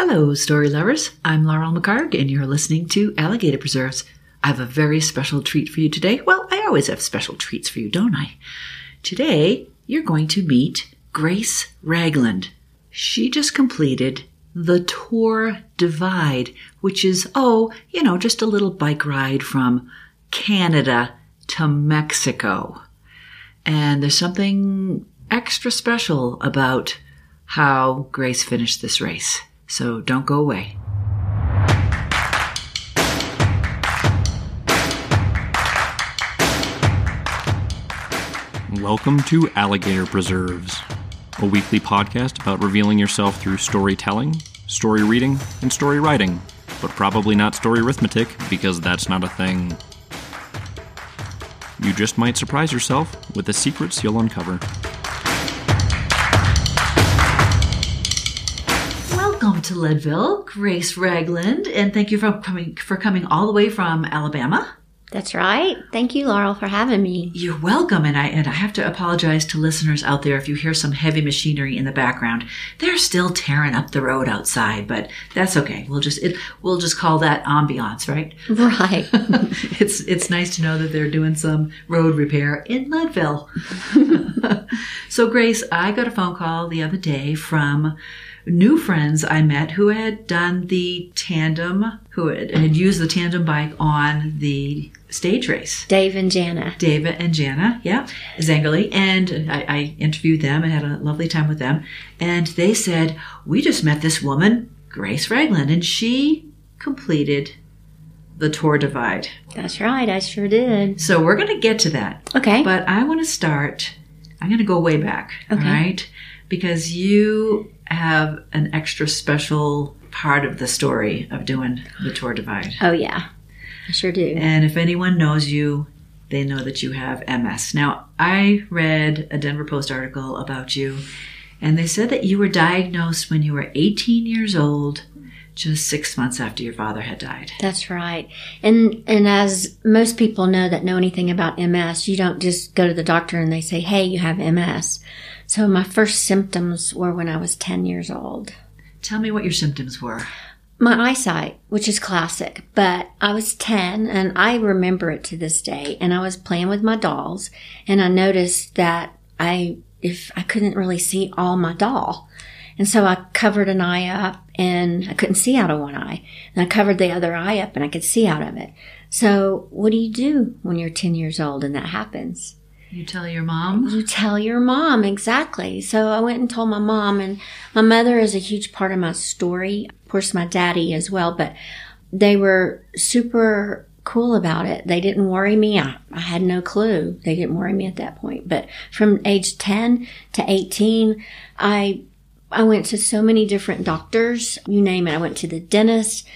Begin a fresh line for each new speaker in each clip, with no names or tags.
Hello, story lovers. I'm Laurel McHargue, and you're listening to Alligator Preserves. I have a very special treat for you today. Well, I always have special treats for you, don't I? Today, you're going to meet Grace Ragland. She just completed the Tour Divide, which is, oh, you know, just a little bike ride from Canada to Mexico. And there's something extra special about how Grace finished this race. So don't go away.
Welcome to Alligator Preserves, a weekly podcast about revealing yourself through storytelling, story reading, and story writing, but probably not story arithmetic because that's not a thing. You just might surprise yourself with the secrets you'll uncover.
Welcome to Leadville, Grace Ragland, and thank you for coming for coming all the way from Alabama.
That's right. Thank you, Laurel, for having me.
You're welcome, and I and I have to apologize to listeners out there if you hear some heavy machinery in the background. They're still tearing up the road outside, but that's okay. We'll just it, we'll just call that ambiance, right?
Right.
it's it's nice to know that they're doing some road repair in Leadville. so, Grace, I got a phone call the other day from new friends I met who had done the tandem, who had, had used the tandem bike on the stage race.
Dave and Jana.
Dave and Jana, yeah, Zangali. And I, I interviewed them and had a lovely time with them. And they said, We just met this woman, Grace Ragland, and she completed the Tour Divide.
That's right. I sure did.
So we're going to get to that.
Okay.
But I want to start, I'm going to go way back,
Okay.
all right? Because you have an extra special part of the story of doing the Tour Divide.
oh, yeah. I sure do.
And if anyone knows you, they know that you have MS. Now, I read a Denver Post article about you, and they said that you were diagnosed when you were 18 years old, just six months after your father had died.
That's right. And and as most people know that know anything about MS, you don't just go to the doctor and they say, "Hey, you have MS." So my first symptoms were when I was 10 years old.
Tell me what your symptoms were.
My eyesight, which is classic, but I was 10 and I remember it to this day. And I was playing with my dolls and I noticed that I, if I couldn't really see all my doll. And so I covered an eye up and I couldn't see out of one eye. And I covered the other eye up and I could see out of it. So what do you do when you're 10 years old and that happens?
You tell your mom?
You tell your mom, exactly. So I went and told my mom, and my mother is a huge part of my story. Of course, my daddy as well, but they were super cool about it. They didn't worry me. I, I had no clue. They didn't worry me at that point. But from age 10 to 18, I, I went to so many different doctors. You name it. I went to the dentist,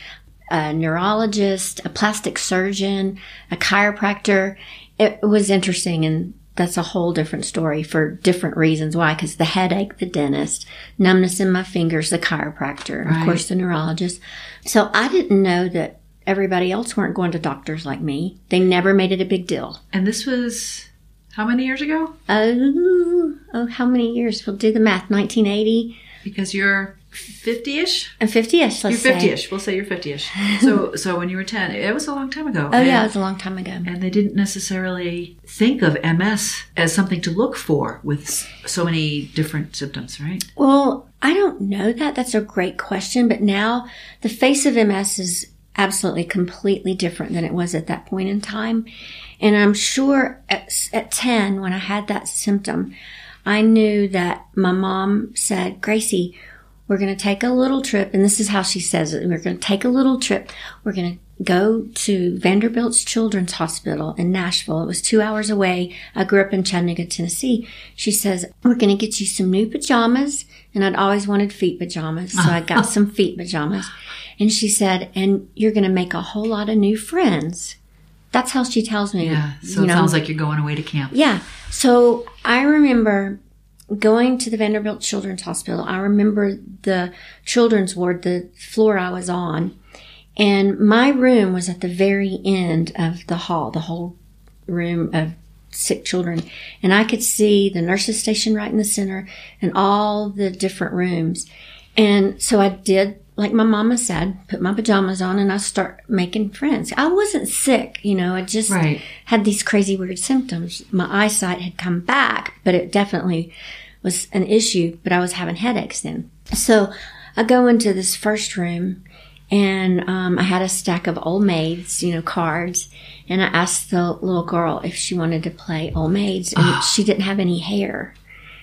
a neurologist, a plastic surgeon, a chiropractor. It was interesting and that's a whole different story for different reasons. Why? Because the headache, the dentist, numbness in my fingers, the chiropractor,
Right.
of course, the neurologist. So I didn't know that everybody else weren't going to doctors like me. They never made it a big deal.
And this was how many years ago?
Oh, oh, how many years? We'll do the math. 1980
Because you're 50-ish?
and 50ish, let's
You're 50-ish. We'll say you're 50-ish. So so when you were 10, it was a long time ago.
Oh, yeah, it was a long time ago.
and they didn't necessarily think of MS as something to look for with so many different symptoms, right?
Well, I don't know that. That's a great question. But now the face of MS is absolutely completely different than it was at that point in time. And I'm sure at, at 10, when I had that symptom, I knew that my mom said, Gracie, we're going to take a little trip. And this is how she says it. We're going to take a little trip. We're going to go to Vanderbilt's Children's Hospital in Nashville. It was two hours away. I grew up in Chattanooga, Tennessee. She says, we're going to get you some new pajamas. And I'd always wanted feet pajamas. So I got some feet pajamas. And she said, and you're going to make a whole lot of new friends. That's how she tells me.
Yeah. So it
know.
sounds like you're going away to camp.
Yeah. So I remember going to the Vanderbilt Children's Hospital. I remember the children's ward, the floor I was on, and my room was at the very end of the hall, the whole room of sick children. And I could see the nurses station right in the center and all the different rooms. And so I did like my mama said, put my pajamas on and I start making friends. I wasn't sick, you know, I just
Right.
had these crazy weird symptoms. My eyesight had come back, but it definitely was an issue, but I was having headaches then. So I go into this first room and um, I had a stack of old maids, you know, cards. And I asked the little girl if she wanted to play old maids and she didn't have any hair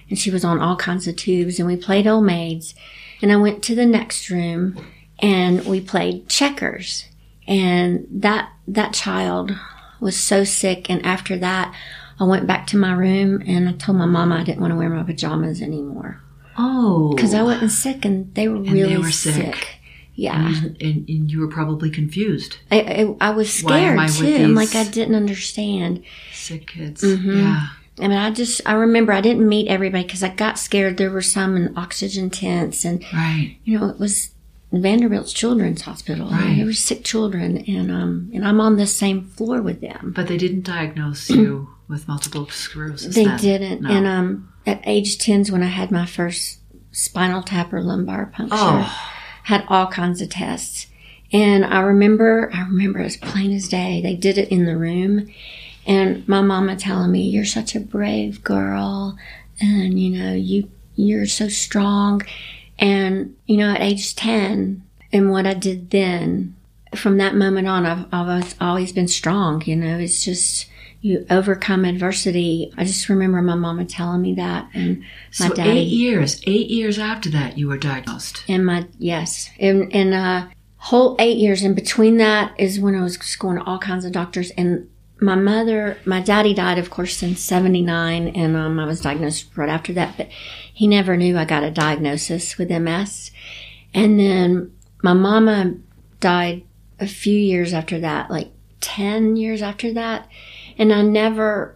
and she was on all kinds of tubes and we played old maids and i went to the next room and we played checkers and that that child was so sick and after that i went back to my room and i told my mama i didn't want to wear my pajamas anymore
Oh.
because i wasn't sick and they were really
were sick.
sick. yeah
And, and, and you were probably confused.
I, I, I was scared too i'm like i didn't understand
Sick kids.
Mm-hmm.
Yeah.
I mean, I just, I remember I didn't meet everybody because I got scared. There were some in oxygen tents and
Right.
you know, it was Vanderbilt's Children's Hospital.
Right.
There were sick children, and um, and I'm on the same floor with them.
But they didn't diagnose you with multiple sclerosis.
They
then.
didn't,
No.
and um, at age ten's when I had my first spinal tap or lumbar puncture,
Oh.
had all kinds of tests, and I remember, I remember as plain as day. They did it in the room, and my mama telling me, "You're such a brave girl, and you know you you're so strong." And you know, at age ten, and what I did then, from that moment on, I've, I've always- always been strong. You know, it's just you overcome adversity. I just remember my mama telling me that, and my
So
daddy
eight years, eight years after that, you were diagnosed.
and my yes, and and uh, whole eight years. In between that is when I was going to all kinds of doctors. And my mother, my daddy died, of course, in '79, and um, I was diagnosed right after that. But he never knew I got a diagnosis with MS. And then my mama died a few years after that, like ten years after that. And I never.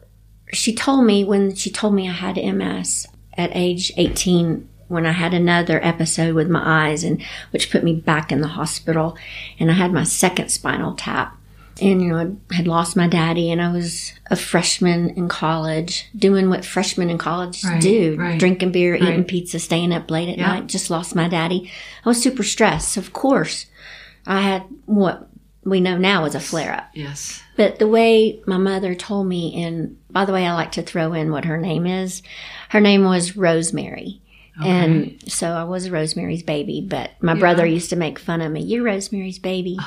She told me when she told me I had MS at age 18 when I had another episode with my eyes and which put me back in the hospital and I had my second spinal tap and you know I had lost my daddy and I was a freshman in college doing what freshmen in college
Right,
do
right,
drinking beer eating pizza staying up late at
Yeah.
night just lost my daddy I was super stressed of course I had what we know now is a flare up
Yes.
but the way my mother told me, and by the way, I like to throw in what her name is. Her name was Rosemary. And so I was Rosemary's baby, but my brother used to make fun of me. You're Rosemary's baby.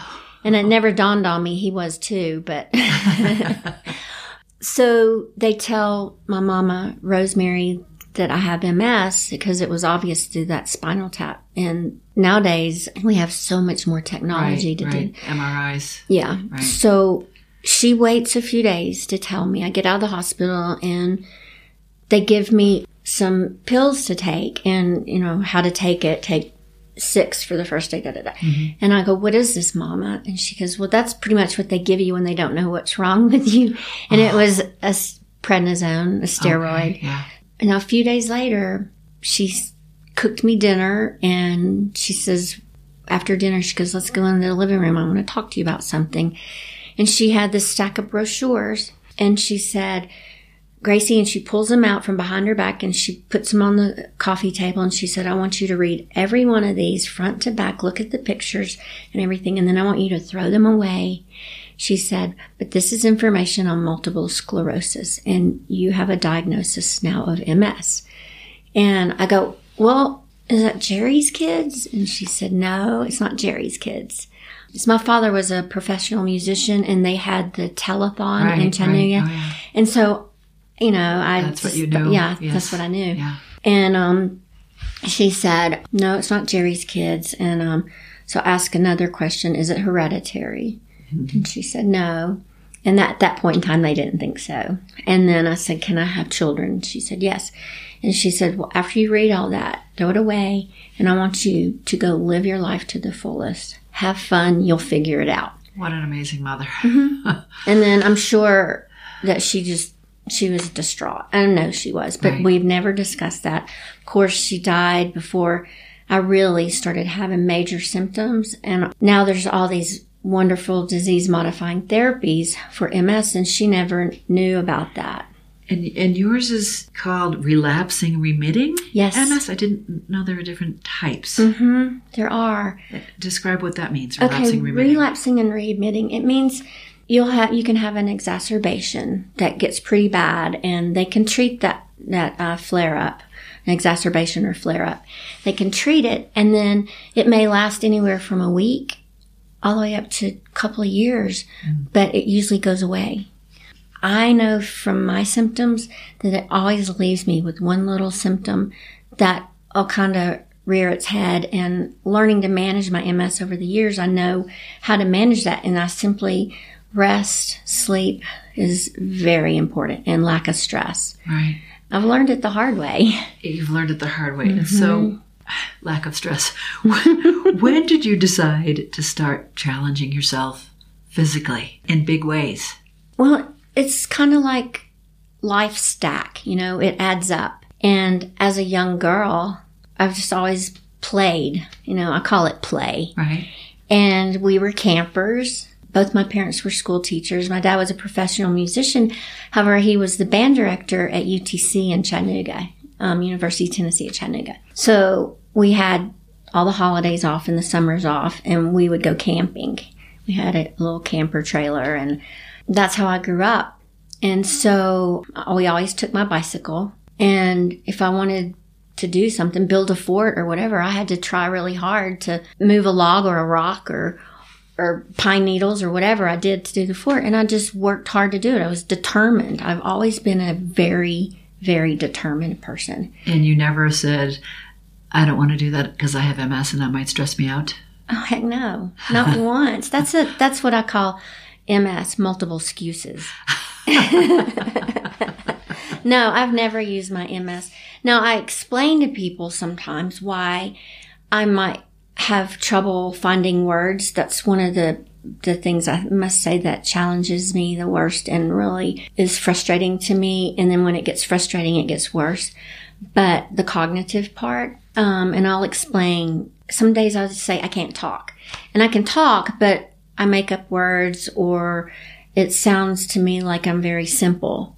And it never dawned on me he was too, but so they tell my mama, Rosemary, that I have MS because it was obvious through that spinal tap. And nowadays we have so much more technology
Right,
to
right.
do.
MRIs.
Yeah.
Right.
So she waits a few days to tell me. I get out of the hospital and they give me some pills to take and, you know, how to take it. Take six for the first day, da da da.
Mm-hmm.
And I go, What is this, mama? And she goes, Well, that's pretty much what they give you when they don't know what's wrong with you. And it was a prednisone, a steroid.
Okay, Yeah.
And a few days later, she cooked me dinner and she says, after dinner, she goes, let's go into the living room. I want to talk to you about something. And she had this stack of brochures and she said, Gracie, and she pulls them out from behind her back and she puts them on the coffee table and she said, I want you to read every one of these front to back, look at the pictures and everything, and then I want you to throw them away. She said, but this is information on multiple sclerosis and you have a diagnosis now of MS. And I go, well, is that Jerry's kids? And she said, no, it's not Jerry's kids. It's my father was a professional musician and they had the telethon
Right,
in
right.
Chattanooga.
Oh, yeah.
And so, you know, I
That's what you knew.
Yeah,
Yes.
that's what I knew.
Yeah.
And um, she said, no, it's not Jerry's kids. And um, so I asked another question, is it hereditary? And she said, no. And at that point in time, they didn't think so. And then I said, can I have children? She said, yes. And she said, well, after you read all that, throw it away. And I want you to go live your life to the fullest. Have fun. You'll figure it out.
What an amazing mother.
And then I'm sure that she just she was distraught. I know she was, but
Right.
we've never discussed that. Of course, she died before I really started having major symptoms, and now there's all these wonderful disease modifying therapies for MS, and she never knew about that.
And and yours is called relapsing remitting
Yes.
MS. I didn't know there were different types.
hmm There are.
Describe what that means.
Okay,
Relapsing remitting.
relapsing and readmitting. It means you'll have you can have an exacerbation that gets pretty bad, and they can treat that that uh, flare up, an exacerbation or flare up. They can treat it, and then it may last anywhere from a week all the way up to a couple of years, but it usually goes away. I know from my symptoms that it always leaves me with one little symptom that will kind of rear its head. And learning to manage my MS over the years, I know how to manage that. And I simply rest, sleep is very important, and lack of stress.
right.
I've learned it the hard way.
You've learned it the hard way. And so, mm-hmm. lack of stress. when did you decide to start challenging yourself physically in big ways?
Well, it's kind of like life stack, you know, it adds up. And as a young girl, I've just always played, you know, I call it play.
Right.
and we were campers. Both my parents were school teachers. My dad was a professional musician. However, he was the band director at UTC in Chattanooga, um, University of Tennessee at Chattanooga. So we had all the holidays off and the summers off, and we would go camping. We had a little camper trailer, and that's how I grew up. And so uh, we always took my bicycle. And if I wanted to do something, build a fort or whatever, I had to try really hard to move a log or a rock or or pine needles or whatever I did to do the fort. And I just worked hard to do it. I was determined. I've always been a very, very determined person.
And you never said, I don't want to do that because I have MS and that might stress me out.
Oh heck no. Not once. That's a that's what I call MS, multiple excuses. no, I've never used my MS. Now I explain to people sometimes why I might have trouble finding words. That's one of the the things I must say that challenges me the worst and really is frustrating to me. And then when it gets frustrating, it gets worse. But the cognitive part, um, and I'll explain. Some days I'll just say I can't talk, and I can talk, but I make up words, or it sounds to me like I'm very simple,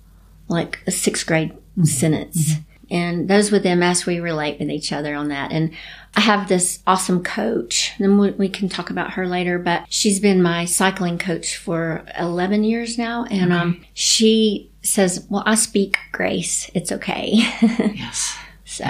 like a sixth grade sentence. And those with MS, we relate with each other on that. And I have this awesome coach, and we, can talk about her later, but she's been my cycling coach for 11 years now. And um, she says, Well, I speak grace. It's okay.
Yes.
so,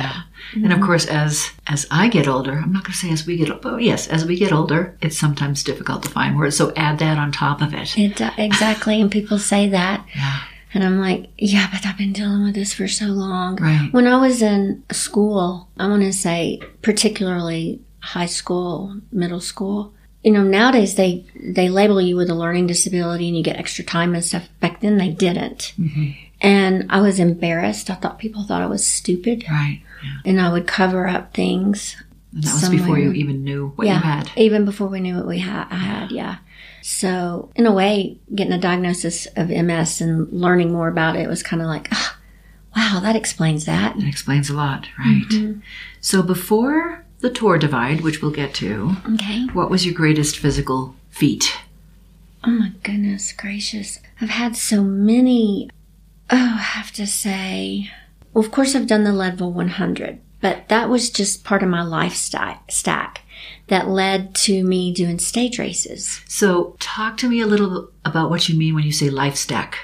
And of course, as as I get older, I'm not going to say as we get older, but yes, as we get older, it's sometimes difficult to find words. So add that on top of it.
it, uh, exactly. And people say that.
Yeah.
And I'm like, yeah, but I've been dealing with this for so long.
Right.
When I was in school, I want to say particularly high school, middle school, you know, nowadays they, they label you with a learning disability and you get extra time and stuff. Back then they didn't. Mm-hmm. And I was embarrassed. I thought people thought I was stupid
Right. Yeah.
and I would cover up things.
And that was before you even knew what
yeah.
you had.
Even before we knew what we had, I had, yeah. So in a way, getting a diagnosis of MS and learning more about it was kind of like, ah, wow, that explains that.
It explains a lot, right?
Mm-hmm.
So before the tour divide, which we'll get to,
Okay.
what was your greatest physical feat?
Oh my goodness gracious. I've had so many. Oh, I have to say. Well, of course, I've done the Leadville 100, but that was just part of my life sta- stack that led to me doing stage races.
So talk to me a little about what you mean when you say life stack.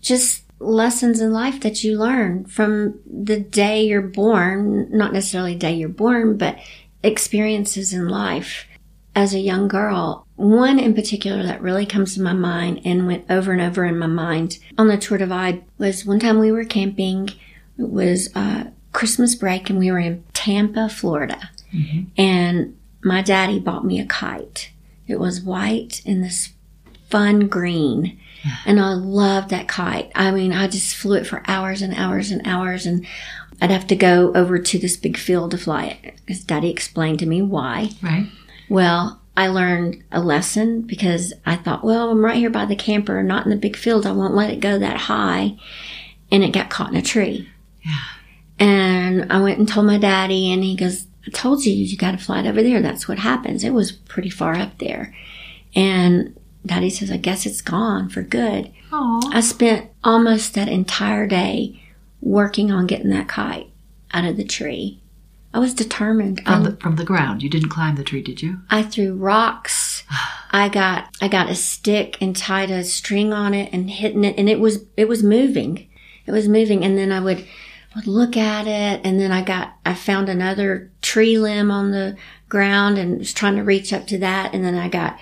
Just lessons in life that you learn from the day you're born, not necessarily the day you're born, but experiences in life as a young girl. One in particular that really comes to my mind and went over and over in my mind on the Tour Divide was one time we were camping. It was uh, Christmas break and we were in Tampa, Florida. Mm-hmm. And my daddy bought me a kite. It was white and this fun green. And I loved that kite. I mean, I just flew it for hours and hours and hours. And I'd have to go over to this big field to fly it. Because daddy explained to me why.
Right?
Well, I learned a lesson because I thought, well, I'm right here by the camper, not in the big field. I won't let it go that high. And it got caught in a tree.
Yeah.
And I went and told my daddy, and he goes, I told you, you got to fly it over there. That's what happens. It was pretty far up there. And Daddy says, I guess it's gone for good.
Oh,
I spent almost that entire day working on getting that kite out of the tree. I was determined.
from the from the ground. You didn't climb the tree, did you?
I threw rocks. I got I got a stick and tied a string on it and hitting it and it was it was moving. It was moving and then I would would look at it and then I got I found another tree limb on the ground and was trying to reach up to that and then I got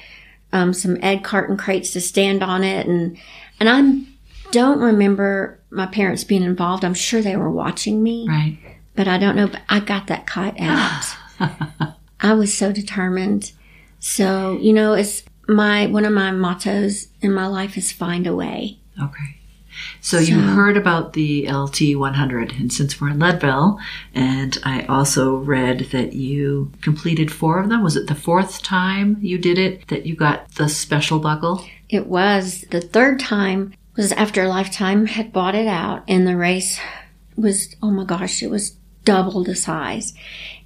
um, some egg carton crates to stand on it and and I don't remember my parents being involved. I'm sure they were watching me
Right.
but I don't know. But I got that kite out. I was so determined. So you know, it's my one of my mottos in my life is find a way.
Okay. So, you heard about the LT 100, and since we're in Leadville, and I also read that you completed four of them. Was it the fourth time you did it that you got the special buckle?
It was the third time was after Lifetime had bought it out, and the race was oh my gosh, it was double the size,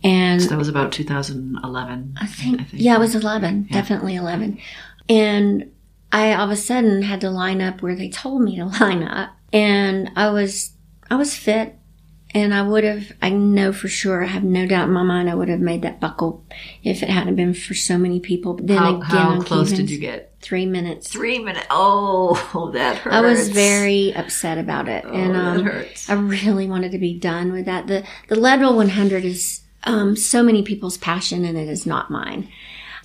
and
That was about 2011.
I think, yeah, it was 11, definitely 11. And I all of a sudden had to line up where they told me to line up. And I was, I was fit and I would have, I know for sure, I have no doubt in my mind, I would have made that buckle if it hadn't been for so many people. But then
How,
again,
how close did you get?
Three minutes.
Three minutes. Oh, that hurts.
I was very upset about it,
Oh,
and
that
um,
hurts.
I really wanted to be done with that. the The Leadville 100 is um, so many people's passion, and it is not mine.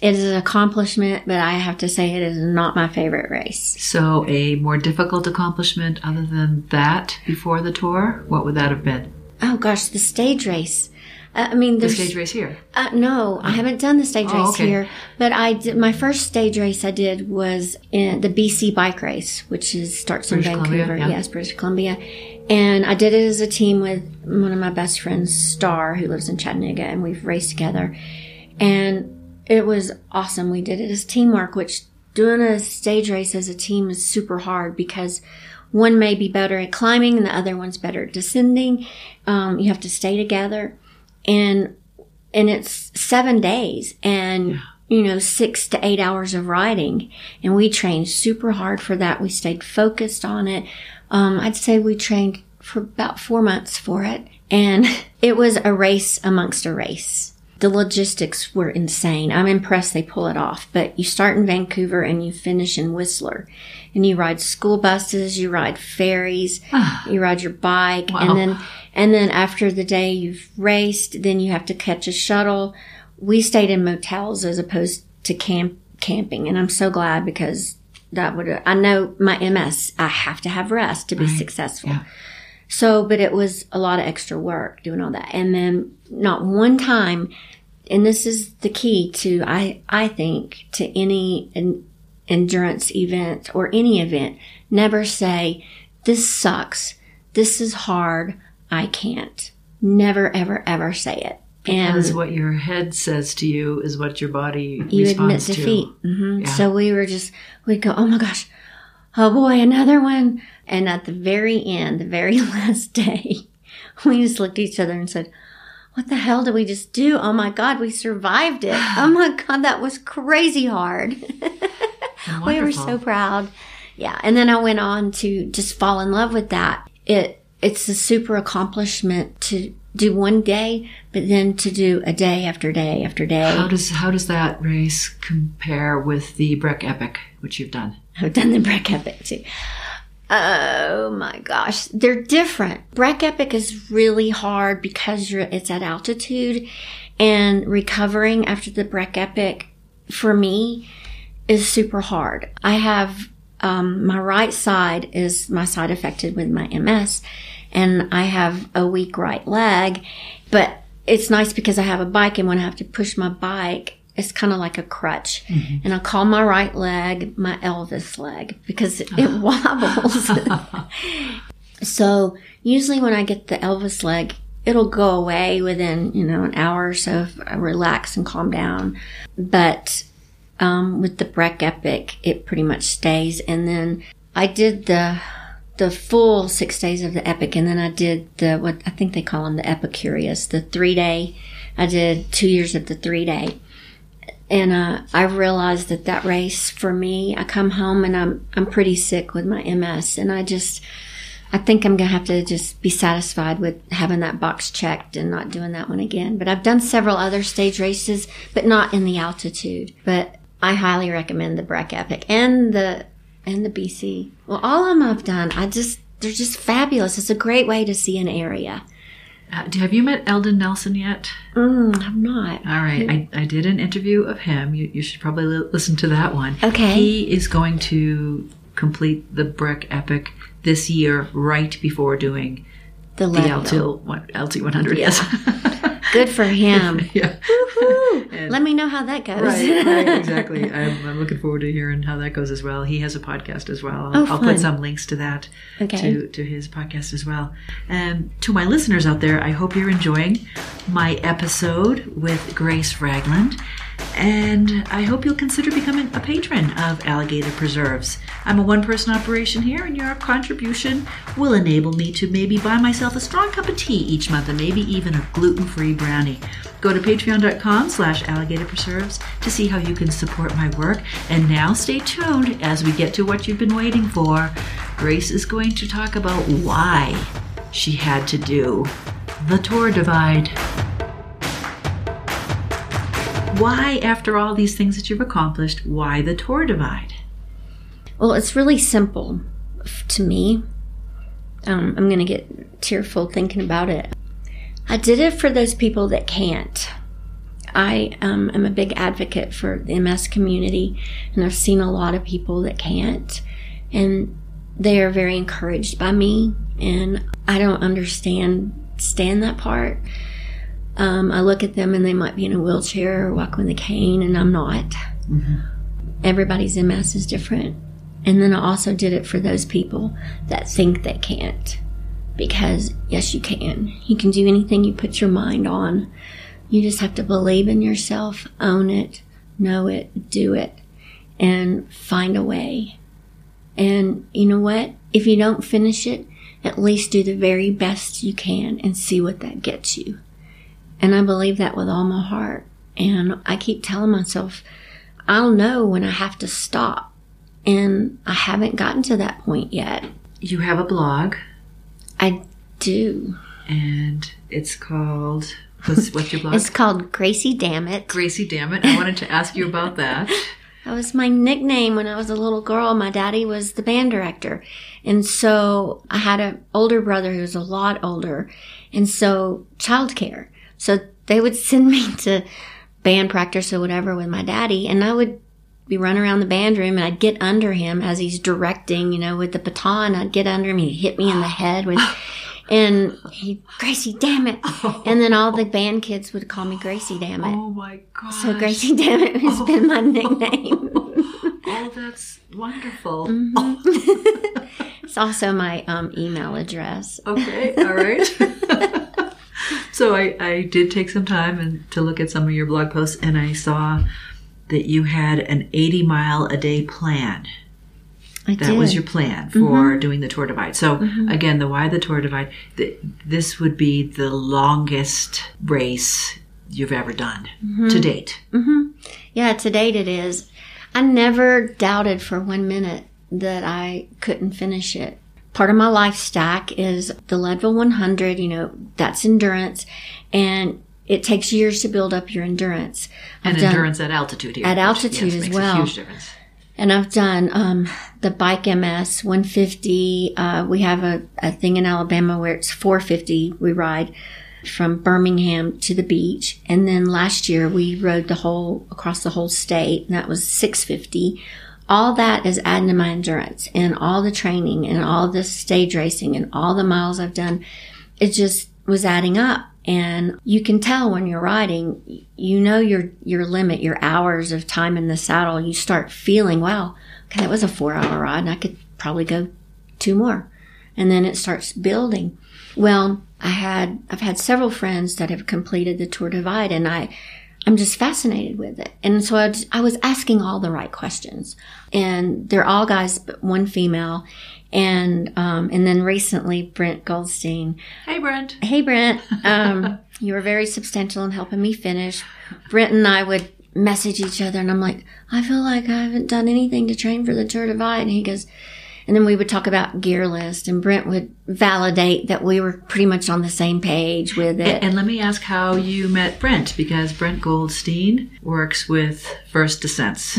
It is an accomplishment, but I have to say it is not my favorite race.
So, a more difficult accomplishment other than that before the tour? What would that have been?
Oh gosh, the stage race. Uh, I mean,
The stage race here.
Uh, no, I haven't done the stage
Oh,
race
okay.
here, but I did. My first stage race I did was in the BC bike race, which is starts in
British Columbia,
Vancouver.
yeah.
Yes, British Columbia, and I did it as a team with one of my best friends, Star, who lives in Chattanooga, and we've raced together, and it was awesome. We did it as teamwork, which doing a stage race as a team is super hard because one may be better at climbing and the other one's better at descending. Um, you have to stay together, and and it's seven days and you know six to eight hours of riding. And we trained super hard for that. We stayed focused on it. Um, i'd say we trained for about four months for it. And it was a race amongst a race the logistics were insane i'm impressed they pull it off but you start in vancouver and you finish in whistler and you ride school buses you ride ferries ah. you ride your bike
Wow.
and then and then after the day you've raced, then you have to catch a shuttle. We stayed in motels as opposed to camp camping, and I'm so glad because that would I know my MS. I have to have rest to be successful.
Yeah.
So, but it was a lot of extra work doing all that, and then not one time. And this is the key to I I think to any endurance event or any event. Never say this sucks. This is hard. I can't. Never, ever, ever say it. And
what your head says to you is what your body
you admit
responds
defeat.
to.
hmm
Yeah.
So we were just, we'd go, oh my gosh, oh boy, another one. And at the very end, the very last day, we just looked at each other and said, what the hell did we just do? Oh my God, we survived it. Oh my God, that was crazy hard. we were so proud. Yeah. And then I went on to just fall in love with that. It, it's a super accomplishment to do one day, but then to do a day after day after day.
How does how does that race compare with the Breck Epic, which you've done?
I've done the Breck Epic too. Oh my gosh, they're different. Breck Epic is really hard because you're it's at altitude, and recovering after the Breck Epic for me is super hard. I have um, my right side is my side affected with my MS, and I have a weak right leg, but it's nice because I have a bike, and when I have to push my bike, it's kind of like a crutch. And I call my right leg my Elvis leg because it, it wobbles. so usually when I get the Elvis leg, it'll go away within, you know, an hour or so if I relax and calm down. But um, with the Breck Epic, it pretty much stays. And then I did the the full six days of the Epic, and then I did the what I think they call them the Epicurious, the three day. I did two years of the three day. And uh, I realized that that race for me, I come home and I'm I'm pretty sick with my MS, and I just I think I'm gonna have to just be satisfied with having that box checked and not doing that one again. But I've done several other stage races, but not in the altitude. But I highly recommend the Breck Epic and the and the BC. Well, all of them I've done. I just they're just fabulous. It's a great way to see an area.
Uh, have you met Eldon Nelson yet?
Mm, I'm not.
All right, I, I did an interview of him. You, you should probably li- listen to that one.
Okay.
He is going to complete the Breck Epic this year, right before doing
The
the. LT, LT 100. Yes.
Good for him.
yeah. And-
Let me know how that goes.
Right, right, exactly. I'm, I'm looking forward to hearing how that goes as well. He has a podcast as well. I'll,
Oh,
I'll put some links to that
Okay.
to, to his podcast as well. And to my listeners out there, I hope you're enjoying my episode with Grace Ragland. And I hope you'll consider becoming a patron of Alligator Preserves. I'm a one person operation here, and your contribution will enable me to maybe buy myself a strong cup of tea each month and maybe even a gluten free brownie. Go to patreon.com slash alligator preserves to see how you can support my work. And now stay tuned as we get to what you've been waiting for. Grace is going to talk about why she had to do the tour divide. Why, after all these things that you've accomplished, why the tour divide?
Well, it's really simple to me. Um, I'm going to get tearful thinking about it. I did it for those people that can't. I um, am a big advocate for the MS community, and I've seen a lot of people that can't, and they are very encouraged by me. And I don't understand stand that part. Um, I look at them and they might be in a wheelchair or walk with a cane, and I'm not. Everybody's MS is different. And then I also did it for those people that think they can't. Because, yes, you can. You can do anything you put your mind on. You just have to believe in yourself, own it, know it, do it, and find a way. And you know what? If you don't finish it, at least do the very best you can and see what that gets you. And I believe that with all my heart. And I keep telling myself, I'll know when I have to stop. And I haven't gotten to that point yet.
You have a blog,
I do.
and it's called. What's, what's your blog?
It's called Gracie Dammit.
Gracie, Dammit. I wanted to ask you about that.
That was my nickname when I was a little girl. My daddy was the band director. And so I had an older brother who was a lot older. And so childcare. So they would send me to band practice or whatever with my daddy. And I would be running around the band room and I'd get under him as he's directing, you know, with the baton. I'd get under him. He'd hit me in the head with, and he, Gracie, damn it. And then all the band kids would call me Gracie, damn it.
Oh my god.
So Gracie, damn it, has been my nickname.
Oh, that's wonderful.
Mm-hmm. It's also my um, email address.
Okay, all right. So I, I did take some time and to look at some of your blog posts, and I saw that you had an 80 mile a day plan.
I
That
did.
was your plan mm-hmm. for doing the tour divide. So mm-hmm. again, the why the tour divide. th this would be the longest race you've ever done to mm-hmm. date.
yeah, to date it is. I never doubted for one minute that I couldn't finish it. Part of my life stack is the Leadville 100, you know, that's endurance. And it takes years to build up your endurance.
And
I've done-
endurance at altitude here.
At altitude
yes,
as
makes
well.
A huge difference.
And I've done um, the Bike MS 150. Uh, we have a, a thing in Alabama where it's 450. We ride from Birmingham to the beach. And then last year we rode the whole across the whole state, and that was 650. All that is adding to my endurance and all the training and all the stage racing and all the miles I've done. It just was adding up. And you can tell when you're riding, you know your your limit, your hours of time in the saddle. You start feeling, wow, okay, that was a four hour ride, and I could probably go two more. And then it starts building. Well, I had I've had several friends that have completed the Tour Divide, and I I'm just fascinated with it. And so I, just, I was asking all the right questions, and they're all guys, but one female. And um, and then recently Brent Goldstein
Hey, Brent.
Hey, Brent. Um, you were very substantial in helping me finish. Brent and I would message each other and I'm like, I feel like I haven't done anything to train for the Tour Divide. And he goes, and then we would talk about gear list and Brent would validate that we were pretty much on the same page with it.
And, and let me ask how you met Brent, because Brent Goldstein works with First Descents,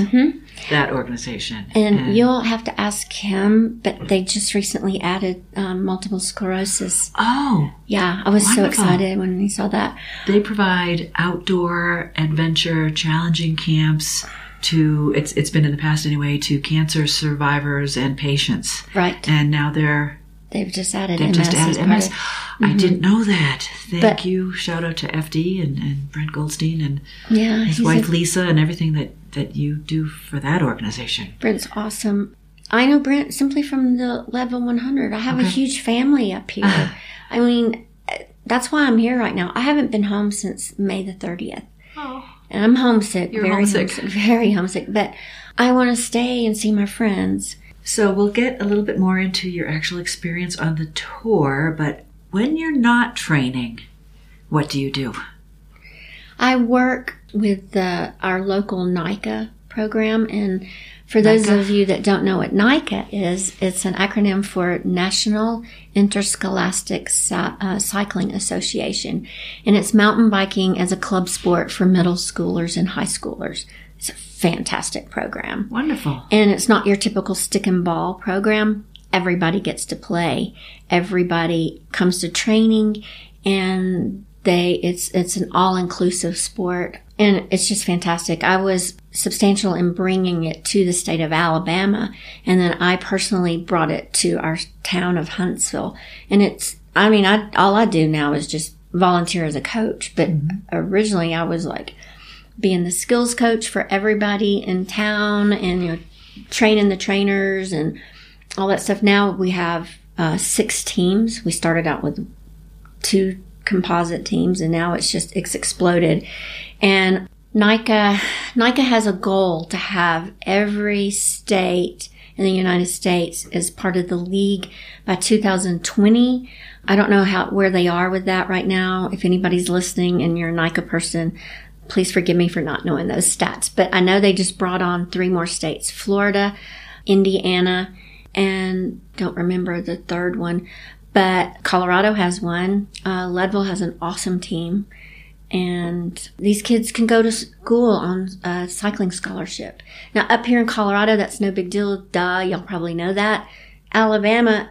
that organization.
And you'll have to ask him, but they just recently added um, multiple sclerosis.
oh,
Yeah, I was so excited when he saw that.
they provide outdoor adventure challenging camps to it's it's been in the past anyway to cancer survivors and patients.
Right.
And now they're
They've just added
they've
MS.
just added MS.
of-
I mm-hmm. didn't know that. Thank
But-
you. Shout out to FD and, and Brent Goldstein and
Yeah,
his wife
a,
Lisa and everything that, that you do for that organization.
Brent's awesome. I know Brent simply from the Leadville 100. I have a huge family up here. Uh-huh. I mean, that's why I'm here right now. I haven't been home since May the 30th.
Oh.
And I'm homesick,
You're
very
homesick.
very homesick. But I want to stay and see my friends.
So we'll get a little bit more into your actual experience on the tour, but when you're not training, what do you do?
I work with the, our local NICA program, and for those
NICA?
of you that don't know what NICA is, it's an acronym for National Interscholastic Cy- uh, Cycling Association, and it's mountain biking as a club sport for middle schoolers and high schoolers. It's a fantastic program.
Wonderful.
And it's not your typical stick and ball program. Everybody gets to play. Everybody comes to training and they it's it's an all-inclusive sport and it's just fantastic. I was substantial in bringing it to the state of Alabama. And then I personally brought it to our town of Huntsville. And it's I mean, I all I do now is just volunteer as a coach, but originally I was like being the skills coach for everybody in town and you know training the trainers and all that stuff. Now we have uh, six teams. We started out with two composite teams and now it's just it's exploded. And NICA NICA has a goal to have every state in the United States as part of the league by 2020 I don't know how where they are with that right now if anybody's listening and you're a NICA person please forgive me for not knowing those stats, but I know they just brought on three more states Florida, Indiana, and don't remember the third one, but Colorado has one. Uh, Leadville has an awesome team. And these kids can go to school on a cycling scholarship. Now, up here in Colorado, that's no big deal. Duh, y'all probably know that. Alabama,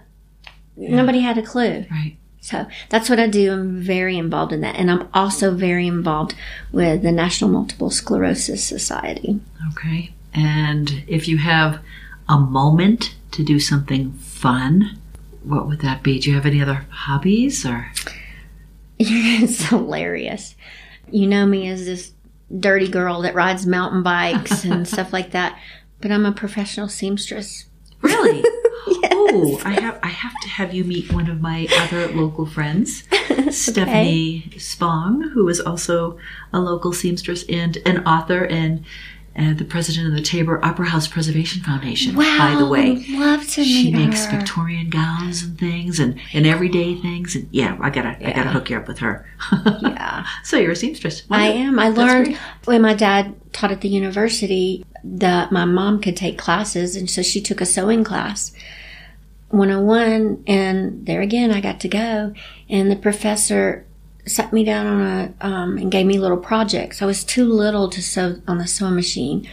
nobody had a clue.
Right.
So that's what I do. I'm very involved in that. And I'm also very involved with the National Multiple Sclerosis Society.
Okay. And if you have a moment to do something fun, what would that be? Do you have any other hobbies or?
it's hilarious. You know me as this dirty girl that rides mountain bikes and stuff like that. But I'm a professional seamstress.
Really? Oh, I have I have to have you meet one of my other local friends, Stephanie Spong, who is also a local seamstress and an author and uh, the president of the Tabor Opera House Preservation Foundation.
Wow.
by the way,
love to
she makes
her.
Victorian gowns and things and, and everyday things and yeah, I gotta I gotta hook you up with her.
Yeah.
so you're a seamstress.
I am. I
That's
learned
great.
when my dad taught at the university that my mom could take classes, and so she took a sewing class. 101 and there again I got to go and the professor sat me down on a um, and gave me little projects. I was too little to sew on the sewing machine.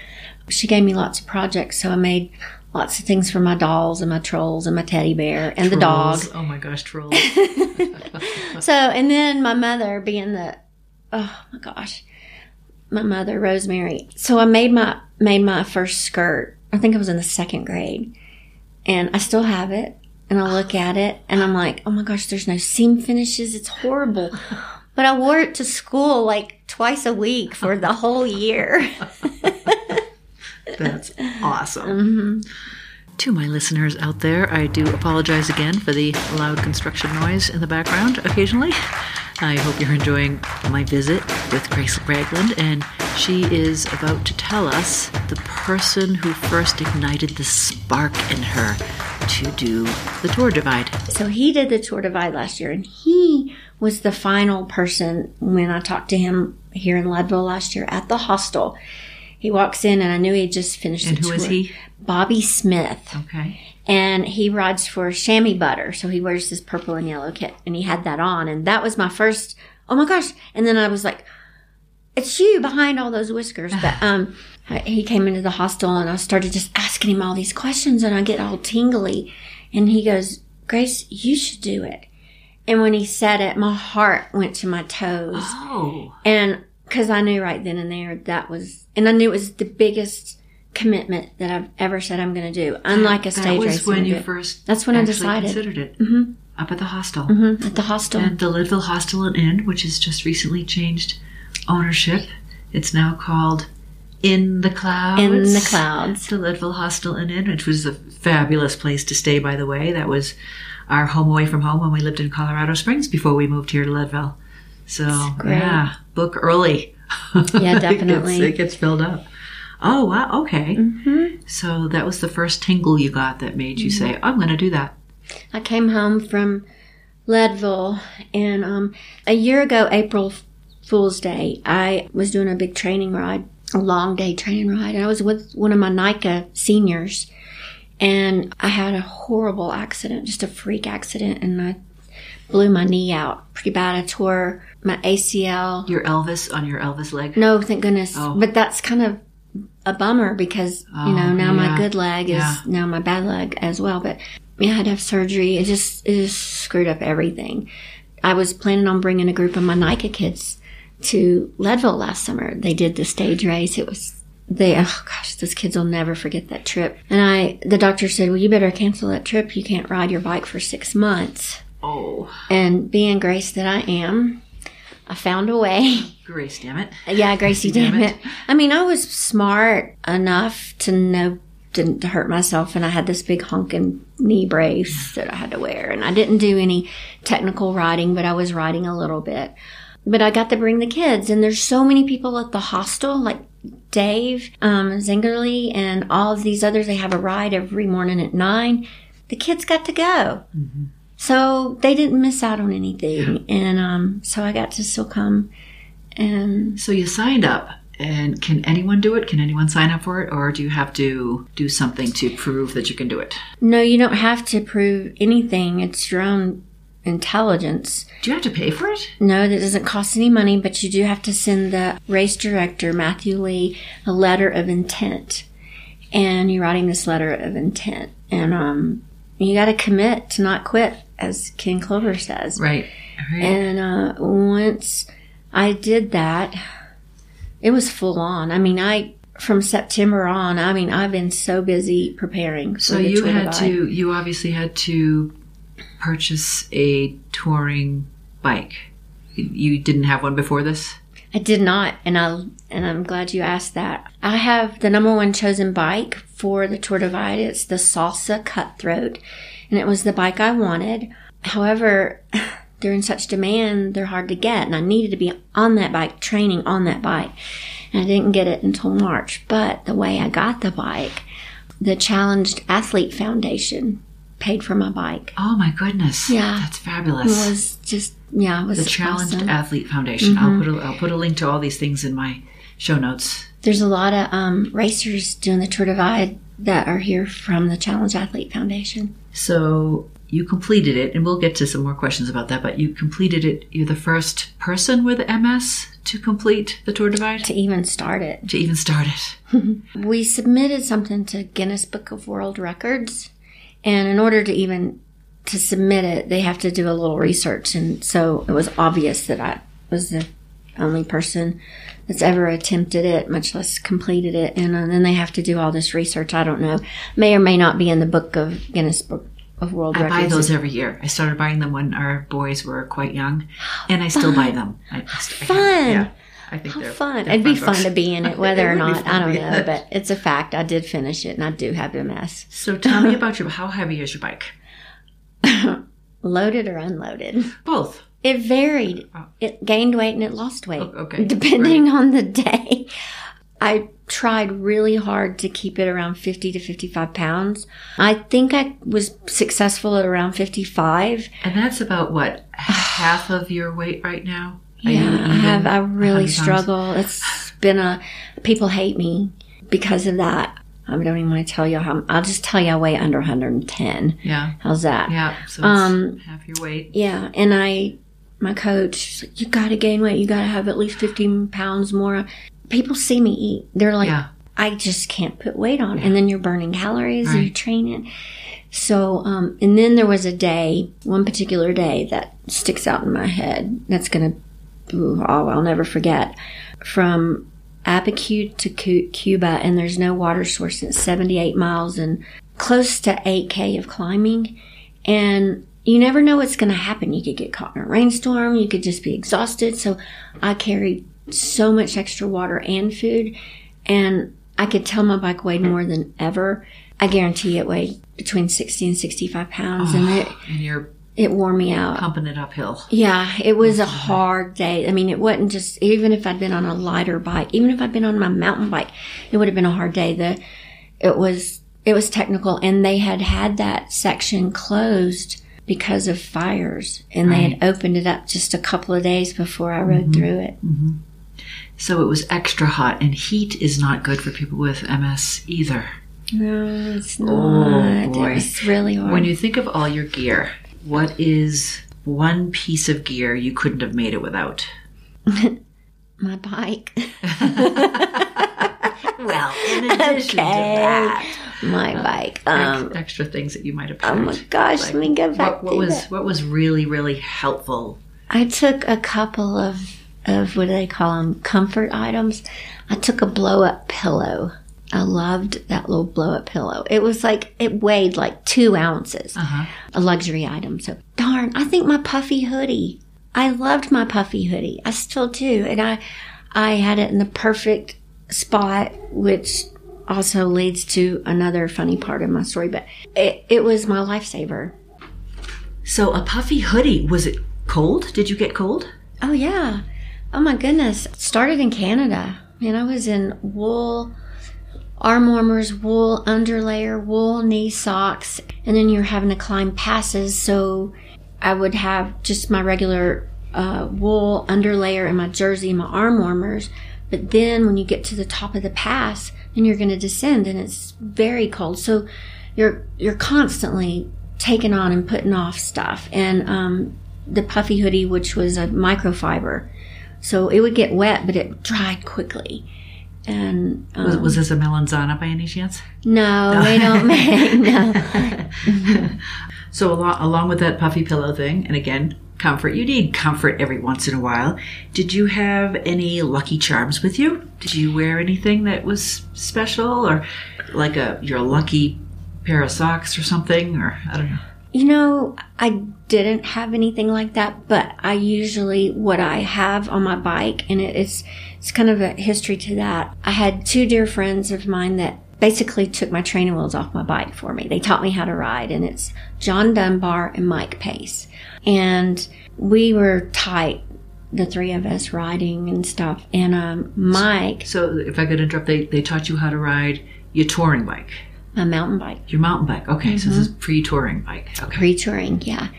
She gave me lots of projects, so I made lots of things for my dolls and my trolls and my teddy bear and the dog.
Oh my gosh, trolls.
So, and then my mother being the, oh my gosh, my mother, Rosemary. So I made my, made my first skirt. I think I was in the second grade and I still have it. And I look at it and I'm like, oh my gosh, there's no seam finishes. It's horrible. But I wore it to school like twice a week for the whole year.
That's awesome. Mm-hmm. To my listeners out there, I do apologize again for the loud construction noise in the background occasionally. I hope you're enjoying my visit with Grace Ragland, and she is about to tell us the person who first ignited the spark in her to do the tour divide.
So he did the Tour Divide last year, and he was the final person when I talked to him. here in Leadville last year at the hostel. He walks in and I knew he'd just finished
And who is
tour.
he?
Bobby Smith.
Okay.
And he rides for chamois butter. So he wears this purple and yellow kit. And he had that on. And that was my first, oh my gosh. And then I was like, it's you behind all those whiskers. But um, he came into the hostel and I started just asking him all these questions and I get all tingly. And he goes, Grace, you should do it. And when he said it, my heart went to my toes.
Oh.
And because I knew right then and there that was, and I knew it was the biggest commitment that I've ever said I'm going to do. Unlike a stage
that was
race.
when you first
That's when I decided.
considered it. Mm-hmm. Up at the hostel.
Mhm, at the hostel.
And the Leadville Hostel and Inn, which has just recently changed ownership. It's now called In the Clouds.
in the clouds.
The Leadville Hostel and Inn, which was a fabulous place to stay, by the way. That was our home away from home when we lived in Colorado Springs before we moved here to Leadville. So, yeah, book early.
Yeah,
It gets-
definitely.
it gets filled up. Oh, wow. Okay.
Mm-hmm.
So that was the first tingle you got that made you say, I'm going to do that.
I came home from Leadville, and um, a year ago, April Fool's Day, I was doing a big training ride, a long day training ride, and I was with one of my NICA seniors, and I had a horrible accident, just a freak accident, and I blew my knee out pretty bad. I tore my ACL.
Your Elvis on your Elvis leg.
No, thank goodness.
Oh.
But that's kind of a bummer because, you know,
Oh,
now
yeah.
my good leg is
Yeah.
now my bad leg as well. But yeah, I had to have surgery. It just, it just screwed up everything. I was planning on bringing a group of my NICA kids to Leadville last summer. They did the stage race. It was, they, oh gosh, those kids will never forget that trip. And I, the doctor said, well, you better cancel that trip. You can't ride your bike for six months.
Oh,
And being Grace that I am, I found a way.
Grace, damn it.
Yeah, Gracie,
Damn
damn
it.
it. I mean, I was smart enough to know didn't hurt myself, and I had this big honking knee brace that I had to wear, and I didn't do any technical riding, but I was riding a little bit. But I got to bring the kids, and there's so many people at the hostel, like Dave um, Zingerly and all of these others. They have a ride every morning at nine. The kids got to go. So they didn't miss out on anything. And um, so I got to still come and
So you signed up, and can anyone do it? Can anyone sign up for it, or do you have to do something to prove that you can do it?
No, you don't have to prove anything. It's your own intelligence.
Do you have to pay for it?
No, that doesn't cost any money, but you do have to send the race director, Matthew Lee, a letter of intent. And you're writing this letter of intent. And um, you got to commit to not quit, as Ken Chlouber says.
Right. Right.
And uh, once I did that, it was full on. I mean, I from September on. I mean, I've been so busy preparing.
so
the
you had to. You obviously had to purchase a touring bike. You- didn't have one before this.
I did not, and I and I'm glad you asked that. I have the number one chosen bike for the Tour Divide. It's the Salsa Cutthroat, and it was the bike I wanted. However, they're in such demand, they're hard to get, and I needed to be on that bike, training on that bike, and I didn't get it until March. But the way I got the bike, the Challenged Athlete Foundation paid for my bike.
Oh my goodness!
Yeah.
that's fabulous.
It was just yeah, it was
the Challenged
awesome.
Athlete Foundation. I'll put a, I'll put a link to all these things in my show notes.
There's a lot of um, racers doing the Tour Divide that are here from the Challenge Athlete Foundation.
So you completed it, and we'll get to some more questions about that. But you completed it. You're the first person with MS to complete the Tour Divide
To even start it,
to even start it.
we submitted something to Guinness Book of World Records, and in order to even to submit it, they have to do a little research, and so it was obvious that I was the only person that's ever attempted it, much less completed it, and uh, then they have to do all this research. I don't know, may or may not be in the Book of Guinness Book of World
I
Records.
I buy those every year. I started buying them when our boys were quite young, and I still buy them. I, I,
fun.
yeah, I think
How
they're
fun.
they're
It'd be fun to be in it, whether
It
or not. I don't know,
it.
but it's a fact. I did finish it and I do have MS.
So tell me about your. How heavy is your bike?
Loaded or unloaded.
Both.
It varied. Oh. It gained weight and it lost weight.
Oh, okay.
Depending on the day. I tried really hard to keep it around 50 to 55 pounds. I think I was successful at around 55.
And that's about what half of your weight right now.
Yeah, I have. I really
hundred times?
struggle. It's been a. People hate me because of that. I don't even want to tell you how. I'll just tell you I weigh under 110.
Yeah.
How's that?
Yeah. So it's
Um,
half your weight.
Yeah, and I, my coach, like, you got to gain weight. You got to have at least 15 pounds more. People see me eat. They're like,
Yeah.
I just can't put weight on. And then you're burning calories and
Right.
you're training. So, um, and then there was a day, one particular day that sticks out in my head. That's going to, oh, I'll never forget. From Abiquiu to Cuba, and there's no water source. It's 78 miles and close to 8K of climbing. And you never know what's going to happen. You could get caught in a rainstorm. You could just be exhausted. So I carried so much extra water and food. And I could tell my bike weighed more than ever. I guarantee it weighed between 60 and 65 pounds. And it,
And you're
it wore me out.
pumping it uphill.
Yeah, it was a hard day. I mean, it wasn't just even if I'd been on a lighter bike, even if I'd been on my mountain bike, it would have been a hard day. The it was it was technical, and they had had that section closed because of fires, and they had opened it up just a couple of days before I rode mm-hmm. through it. Mm-hmm.
So it was extra hot, and heat is not good for people with MS either.
No, it's oh, not.
Oh, boy.
It was really hard.
When you think of all your gear, what is one piece of gear you couldn't have made it without?
my bike,
Well, in addition
Okay. To that my bike. Um,
extra things that you might have.
oh my gosh,
Like,
let me go back
What, what
to
was
that.
what was really really helpful?
I took a couple of of what do they call them comfort items. I took a blow up pillow. I loved that little blow up pillow. It was like it weighed like two ounces.
Uh-huh.
A luxury item. So darn, I think my puffy hoodie. I loved my puffy hoodie. I still do, and I I had it in the perfect spot, which also leads to another funny part of my story. But it, it was my lifesaver.
So a puffy hoodie. Was it cold? Did you get cold?
Oh yeah. Oh my goodness. Started in Canada. And I was in wool arm warmers, wool underlayer, wool knee socks, and then you're having to climb passes. So I would have just my regular uh, wool underlayer and my jersey and my arm warmers. But then when you get to the top of the pass, then you're going to descend and it's very cold. So you're you're constantly taking on and putting off stuff. And um, the puffy hoodie, which was a microfiber, so it would get wet, but it dried quickly. And um,
Was, was this a Melanzana by any chance?
no, they don't make no.
So along, along with that puffy pillow thing, and again, comfort. You need comfort every once in a while. Did you have any lucky charms with you? Did you wear anything that was special, or like a your lucky pair of socks or something, or I don't know.
You know, I didn't have anything like that, but I usually what I have on my bike, and it is it's kind of a history to that. I had two dear friends of mine that basically took my training wheels off my bike for me. They taught me how to ride, and it's John Dunbar and Mike Pace, and we were tight, the three of us riding and stuff. And um, Mike,
So if I could interrupt, they they taught you how to ride your touring bike,
my mountain bike.
your mountain bike. Okay, so this is pre-touring bike. Okay.
pre-touring, yeah.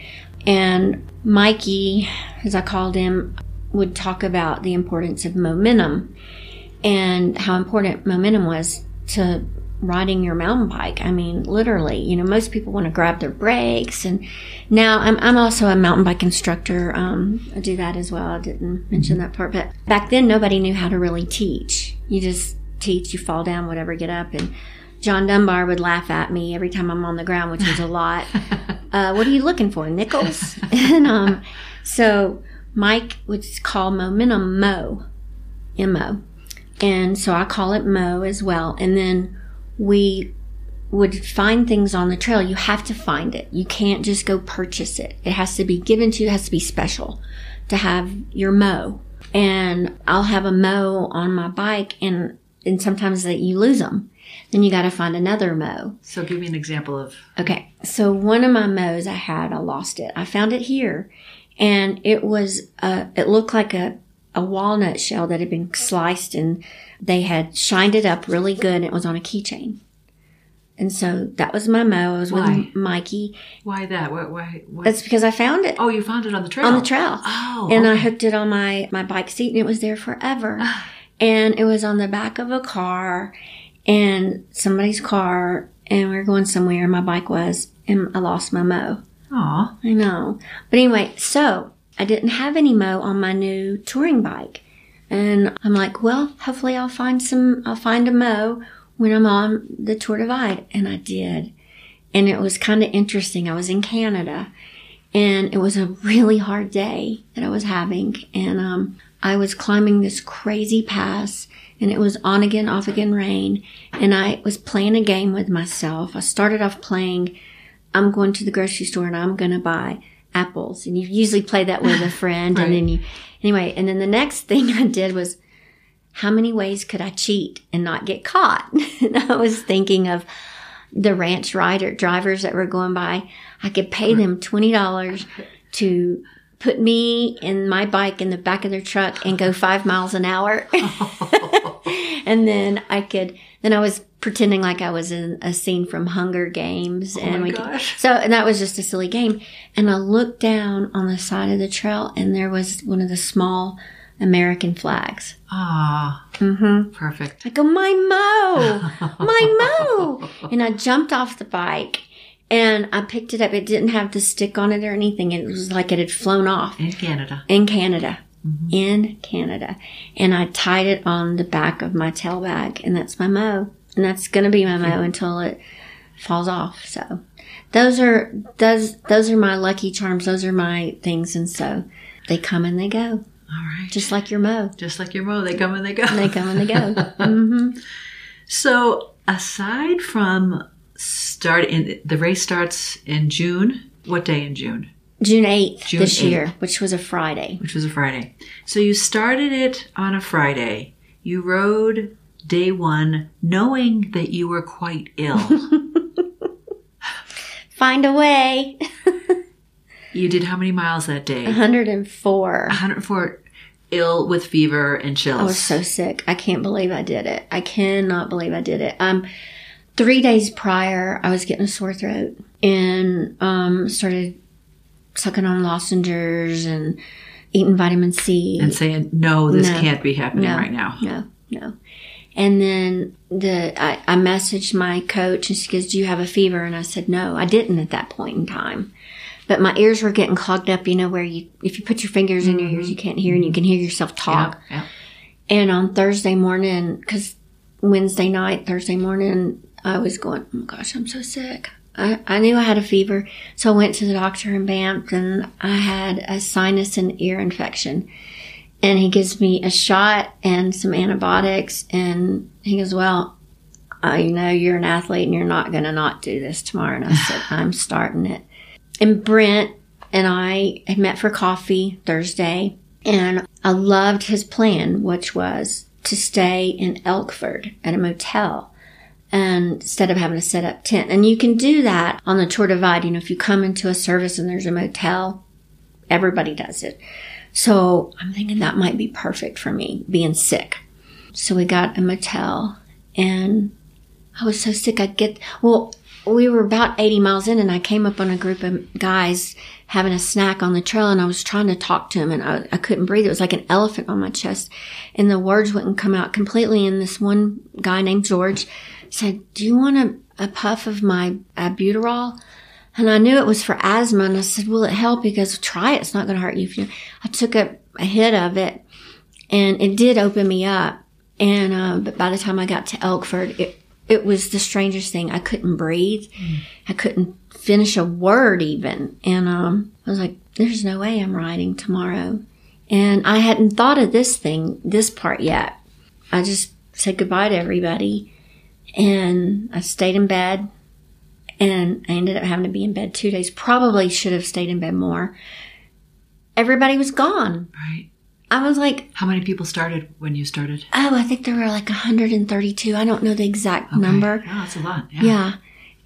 And Mikey, as I called him, would talk about the importance of momentum and how important momentum was to riding your mountain bike. I mean, literally, you know, most people want to grab their brakes. And now I'm, I'm also a mountain bike instructor. Um, I do that as well. I didn't mention that part, but back then nobody knew how to really teach. You just teach, you fall down, whatever, get up. And John Dunbar would laugh at me every time I'm on the ground, which was a lot. uh, what are you looking for? Nickels? and um, so Mike would call momentum Mo, M-O. And so I call it Mo as well. And then we would find things on the trail. You have to find it. You can't just go purchase it. It has to be given to you. It has to be special to have your Mo. And I'll have a Mo on my bike and, and sometimes that you lose them. Then you got to find another Mo.
So give me an example of
Okay, so one of my mows I had, I lost it. I found it here, and it was uh, it looked like a a walnut shell that had been sliced, and they had shined it up really good. And it was on a keychain, And so that was my mow. I was
Why?
with Mikey.
Why that? Why? Why? why?
That's because I found it
oh, you found it on the trail.
on the trail.
Oh,
and I hooked it on my, my bike seat and it was there forever. and it was on the back of a car and somebody's car and we were going somewhere my bike was and I lost my mow.
Aw.
I know. But anyway, so I didn't have any mo on my new touring bike. And I'm like, well, hopefully I'll find some, I'll find a mo when I'm on the Tour Divide. And I did. And it was kind of interesting. I was in Canada and it was a really hard day that I was having. And, um, I was climbing this crazy pass and it was on again, off again rain. And I was playing a game with myself. I started off playing I'm going to the grocery store and I'm going to buy apples. And you usually play that with a friend. And then you, anyway, and then the next thing I did was, how many ways could I cheat and not get caught? and I was thinking of the ranch rider drivers that were going by. I could pay them $20 to put me and my bike in the back of their truck and go five miles an hour. and then I could, then I was pretending like I was in a scene from Hunger Games. and
Oh my
we
gosh.
So, and that was just a silly game. And I looked down on the side of the trail and there was one of the small American flags.
Ah.
Mm-hmm.
Perfect.
I go, my mo, my mo. and I jumped off the bike and I picked it up. It didn't have the stick on it or anything. It was like it had flown off
In Canada.
in Canada. In Canada. And I tied it on the back of my tail bag and that's my mo. And that's going to be my mo until it falls off. So those are, those, those are my lucky charms. Those are my things. And so they come and they go,
All right.
just like your mo.
Just like your mo, they come and they go.
And They come and they go. hmm
So, aside from start in the race starts in June. What day in June?
June 8th
June
this
8th.
year, which was a Friday.
Which was a Friday. So you started it on a Friday. You rode day one, knowing that you were quite ill.
Find a way.
you did how many miles that day?
104.
104 ill with fever and chills.
I was so sick. I can't believe I did it. I cannot believe I did it. Um, three days prior, I was getting a sore throat and um, started sucking on lozenges and eating vitamin C.
and saying, no, this
No.
can't be happening
No.
right now.
No, no. And then the I, I messaged my coach and she goes, "Do you have a fever?" And I said, "No, I didn't at that point in time." But my ears were getting clogged up. You know where you if you put your fingers in your ears, you mm-hmm. can't hear and you can hear yourself talk.
Yeah, yeah.
And on Thursday morning, because Wednesday night, Thursday morning, I was going, oh my gosh, I'm so sick. I, I knew I had a fever. So I went to the doctor in Banff and I had a sinus and ear infection. And he gives me a shot and some antibiotics. And he goes, well, I know you're an athlete and you're not going to not do this tomorrow. And I said, I'm starting it. And Brent and I had met for coffee Thursday and I loved his plan, which was to stay in Elkford at a motel and instead of having to set up tent. And you can do that on the Tour Divide. You know, if you come into a service and there's a motel, everybody does it. So I'm thinking that might be perfect for me, being sick. So we got a motel and I was so sick. I get, well, we were about 80 miles in and I came up on a group of guys having a snack on the trail and I was trying to talk to him and I, I couldn't breathe. It was like an elephant on my chest and the words wouldn't come out completely. And this one guy named George said, do you want a, a puff of my albuterol? And I knew it was for asthma and I said, will it help? He goes, try it. It's not going to hurt you. I took a, a hit of it and it did open me up. And, uh, but by the time I got to Elkford, it, it was the strangest thing. I couldn't breathe. I couldn't finish a word even. And, um, I was like, there's no way I'm riding tomorrow. And I hadn't thought of this thing, this part yet. I just said goodbye to everybody and I stayed in bed and I ended up having to be in bed two days. Probably should have stayed in bed more. Everybody was gone.
Right.
I was like,
How many people started when you started?
oh, I think there were like 132. I don't know the exact
Okay.
number.
Oh, that's a lot. Yeah.
Yeah.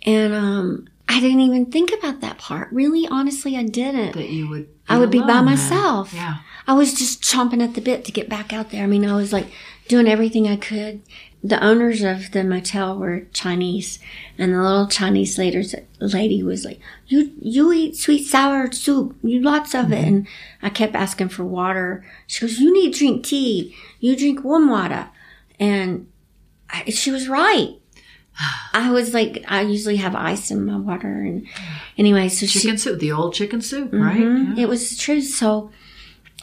And um I didn't even think about that part. Really, honestly, I didn't.
That you would.
I would be by
then.
myself.
Yeah.
I was just chomping at the bit to get back out there. I mean, I was like doing everything I could. The owners of the motel were Chinese, and the little Chinese lady was like, "You you eat sweet sour soup, you lots of it." And I kept asking for water. She goes, "You need to drink tea. You drink warm water," and I, she was right. I was like, I usually have ice in my water, and anyway, so she
Chicken soup, the old chicken soup, right?
Mhm.
Yeah.
It was true. So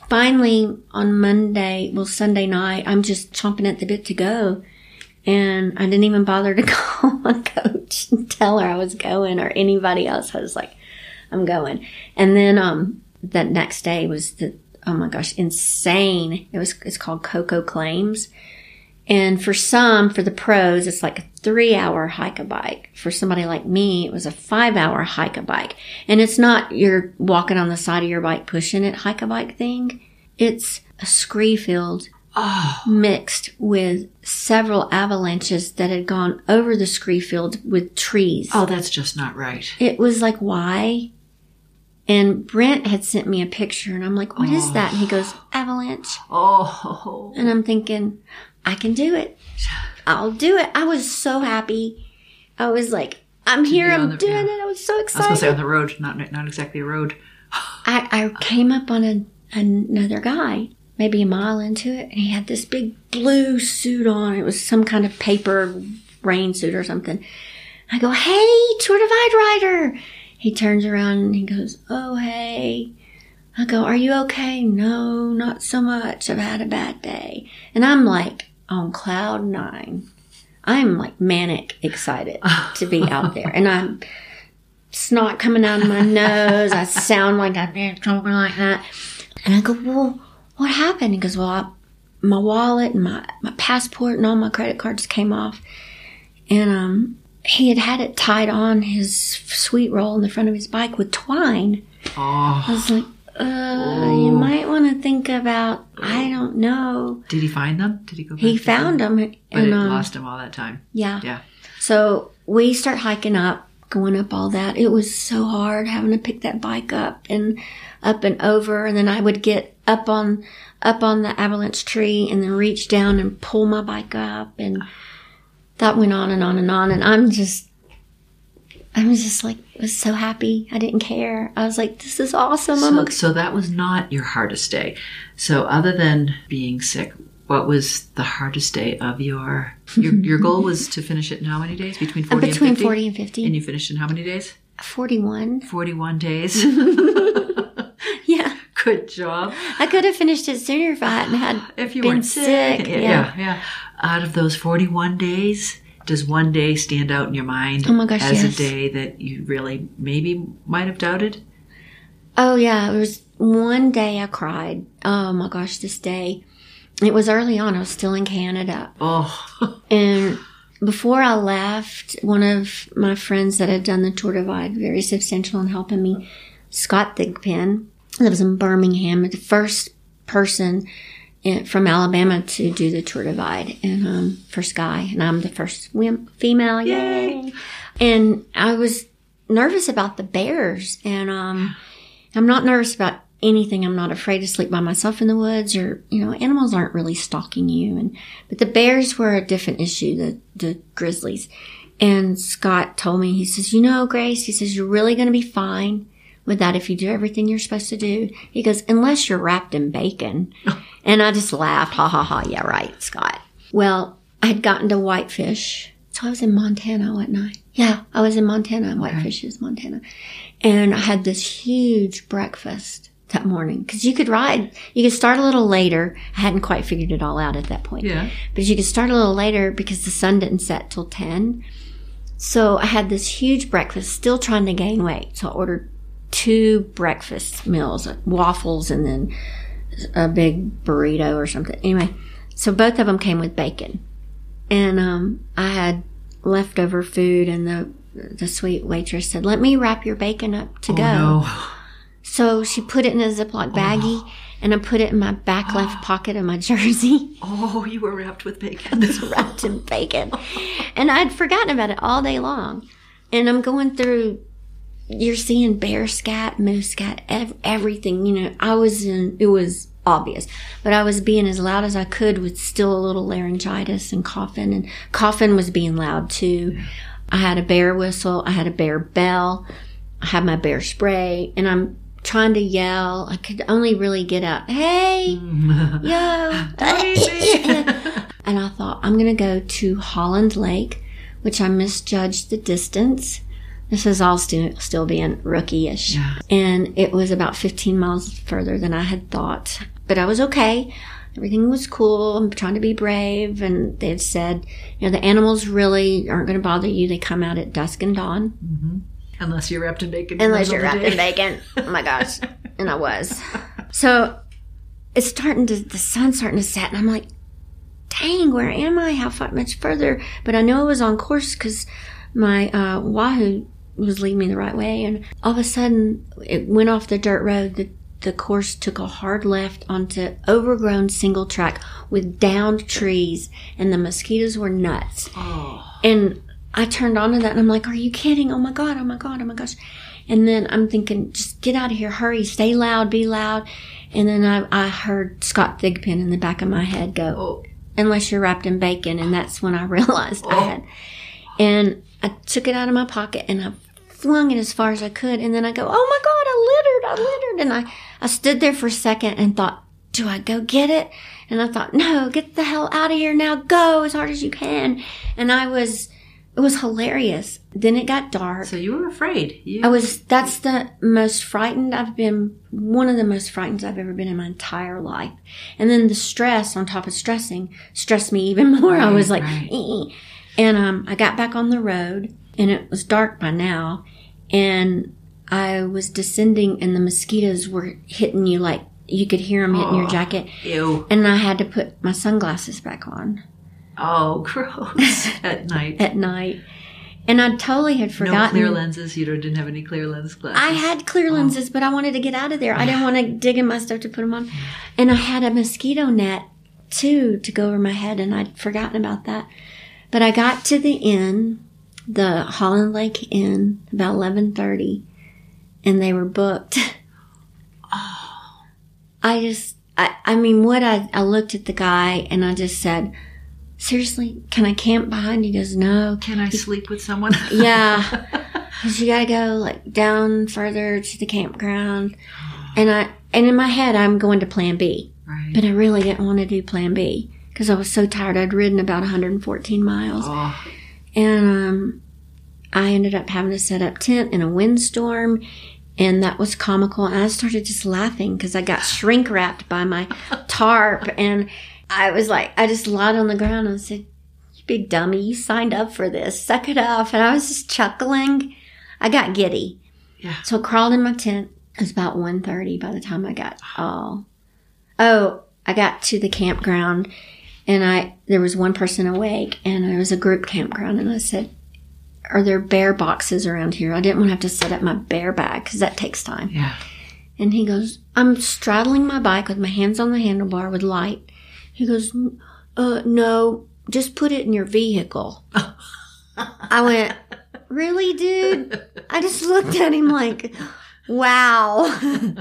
finally on Monday, well, Sunday night, I'm just chomping at the bit to go. And I didn't even bother to call my coach and tell her I was going or anybody else. I was like, I'm going. And then, um, that next day was the, oh my gosh, insane. It was, it's called Koko Claims. And for some, for the pros, it's like a three hour hike a bike. For somebody like me, it was a five hour hike a bike. And it's not you're walking on the side of your bike pushing it hike a bike thing. It's a scree field
Oh,
mixed with several avalanches that had gone over the scree field with trees.
oh, that's just not right.
It was like, why? And Brent had sent me a picture and I'm like, what is that? And he goes, oh. avalanche.
Oh,
And I'm thinking, I can do it. I'll do it. I was so happy. I was like, I'm here. I'm
the-
doing
yeah.
it. I was so excited.
I was gonna say on the road, not not exactly a road.
I, I came up on a, another guy, maybe a mile into it, and he had this big blue suit on. It was some kind of paper rain suit or something. I go, hey, Tour Divide rider. He turns around and he goes, oh, hey. I go, are you okay? No, not so much. I've had a bad day. And I'm like on cloud nine. I'm like manic excited to be out there. And I'm snot coming out of my nose. I sound like I've been talking like that. And I go, well, what happened? He goes, well, I, my wallet and my, my passport and all my credit cards came off. And um, he had had it tied on his Sweetroll in the front of his bike with twine. I
Oh,
was like, uh, you might want to think about, I don't know.
did he find them? Did he go? Back
He found
them?
them.
but
and,
it
um,
lost him all that time.
yeah.
Yeah.
So we start hiking up, going up all that. It was so hard having to pick that bike up and up and over. And then I would get up on, up on the avalanche tree and then reach down and pull my bike up. And that went on and on and on. And I'm just, I was just like, was so happy. I didn't care. I was like, this is awesome.
So, so that was not your hardest day. So other than being sick, what was the hardest day of your your your goal was to finish it in how many days? Between forty
between
and fifty.
40 and 50.
And you finished in how many days?
41.
Forty-one days. Good job.
I could have finished it sooner if I hadn't had
If you
been
weren't sick,
sick.
yeah, yeah, yeah. Out of those forty-one days, does one day stand out in your mind
Oh my gosh,
as
yes.
a day that you really maybe might have doubted?
Oh yeah, it was one day I cried. Oh my gosh, this day. It was early on. I was still in Canada.
Oh,
And before I left, one of my friends that had done the Tour Divide, very substantial in helping me, Scott Thigpen, lives in Birmingham, the first person in, from Alabama to do the Tour Divide, and um, first guy, and I'm the first wim- female. Yay! And I was nervous about the bears, and um, I'm not nervous about anything. I'm not afraid to sleep by myself in the woods, or you know, animals aren't really stalking you. And but the bears were a different issue. The the grizzlies. And Scott told me, he says, you know, Grace, he says, you're really going to be fine with that if you do everything you're supposed to do. He goes, unless you're wrapped in bacon. and I just laughed, ha ha ha. Yeah, right, Scott. Well, I had gotten to Whitefish. So I was in Montana, wasn't I? Yeah, I was in Montana. Whitefish is Montana. And I had this huge breakfast that morning because you could ride, you could start a little later. I hadn't quite figured it all out at that point.
yeah.
But you could start a little later because the sun didn't set till 10. So I had this huge breakfast, still trying to gain weight. So I ordered two breakfast meals, like waffles and then a big burrito or something. Anyway, so both of them came with bacon. And um, I had leftover food and the the sweet waitress said, "Let me wrap your bacon up to
Oh
go."
no.
So she put it in a Ziploc baggie, and I put it in my back left pocket of my jersey.
Oh, you were wrapped with bacon.
This wrapped in bacon. And I'd forgotten about it all day long. And I'm going through, you're seeing bear scat, moose scat, ev- everything. You know, I was in, it was obvious. But I was being as loud as I could with still a little laryngitis and coughing, and coughing was being loud too. I had a bear whistle, I had a bear bell, I had my bear spray, and I'm trying to yell. I could only really get out, hey, yo. and I thought, I'm going to go to Holland Lake, which I misjudged the distance. This is all still, still being rookie-ish.
Yeah.
And it was about 15 miles further than I had thought. But I was okay. Everything was cool. I'm trying to be brave. And they had said, you know, the animals really aren't going to bother you. They come out at dusk and dawn.
Unless you're wrapped in bacon.
Unless you're wrapped in bacon. Oh my gosh. And I was. So it's starting to, the sun's starting to set. And I'm like, dang, where am I? How far, much further? But I know I was on course because my uh, Wahoo was leading me the right way. And all of a sudden, it went off the dirt road. The, the course took a hard left onto overgrown single track with downed trees, and the mosquitoes were nuts. Oh. And I turned onto that and I'm like, are you kidding? Oh my God, oh my God, oh my gosh. And then I'm thinking, just get out of here, hurry, stay loud, be loud. And then I, I heard Scott Thigpen in the back of my head go,
Oh.
unless you're wrapped in bacon. And that's when I realized I oh. had. And I took it out of my pocket and I flung it as far as I could. And then I go, oh my God, I littered, I littered. And I, I stood there for a second and thought, do I go get it? And I thought, no, get the hell out of here now. Go as hard as you can. And I was, it was hilarious. Then it got dark.
So you were afraid. You,
I was, that's the most frightened I've been, one of the most frightened I've ever been in my entire life. And then the stress on top of stressing stressed me even more. I was like,
right.
"Eh." and um, I got back on the road and it was dark by now. And I was descending and the mosquitoes were hitting you like you could hear them hitting your jacket.
Ew.
And I had to put my sunglasses back on
Oh, gross. At night.
at night. And I totally had forgotten.
no clear lenses. You didn't have any clear lens glasses.
I had clear oh. lenses, but I wanted to get out of there. I didn't want to dig in my stuff to put them on. And I had a mosquito net too to go over my head, and I'd forgotten about that. But I got to the inn, the Holland Lake Inn, about eleven thirty, and they were booked. Oh. I just, I, I mean, what I, I looked at the guy and I just said, seriously, can I camp behind? He goes, no,
Can I sleep with someone?
yeah. Cause you gotta go like down further to the campground. And I, and in my head, I'm going to plan B,
right.
but I really didn't want to do plan B because I was so tired. I'd ridden about 114 miles
Oh,
and, um, I ended up having to set up tent in a windstorm and that was comical. And I started just laughing because I got shrink wrapped by my tarp and I was like, I just lied on the ground and said, you big dummy, you signed up for this. Suck it up. And I was just chuckling. I got giddy.
Yeah.
So I crawled in my tent. It was about 1.30 by the time I got all. Oh, I got to the campground and I, there was one person awake and it was a group campground and I said, are there bear boxes around here? I didn't want to have to set up my bear bag because that takes time.
yeah.
And he goes, I'm straddling my bike with my hands on the handlebar with light. He goes, uh, no, just put it in your vehicle. I went, really, dude? I just looked at him like, wow.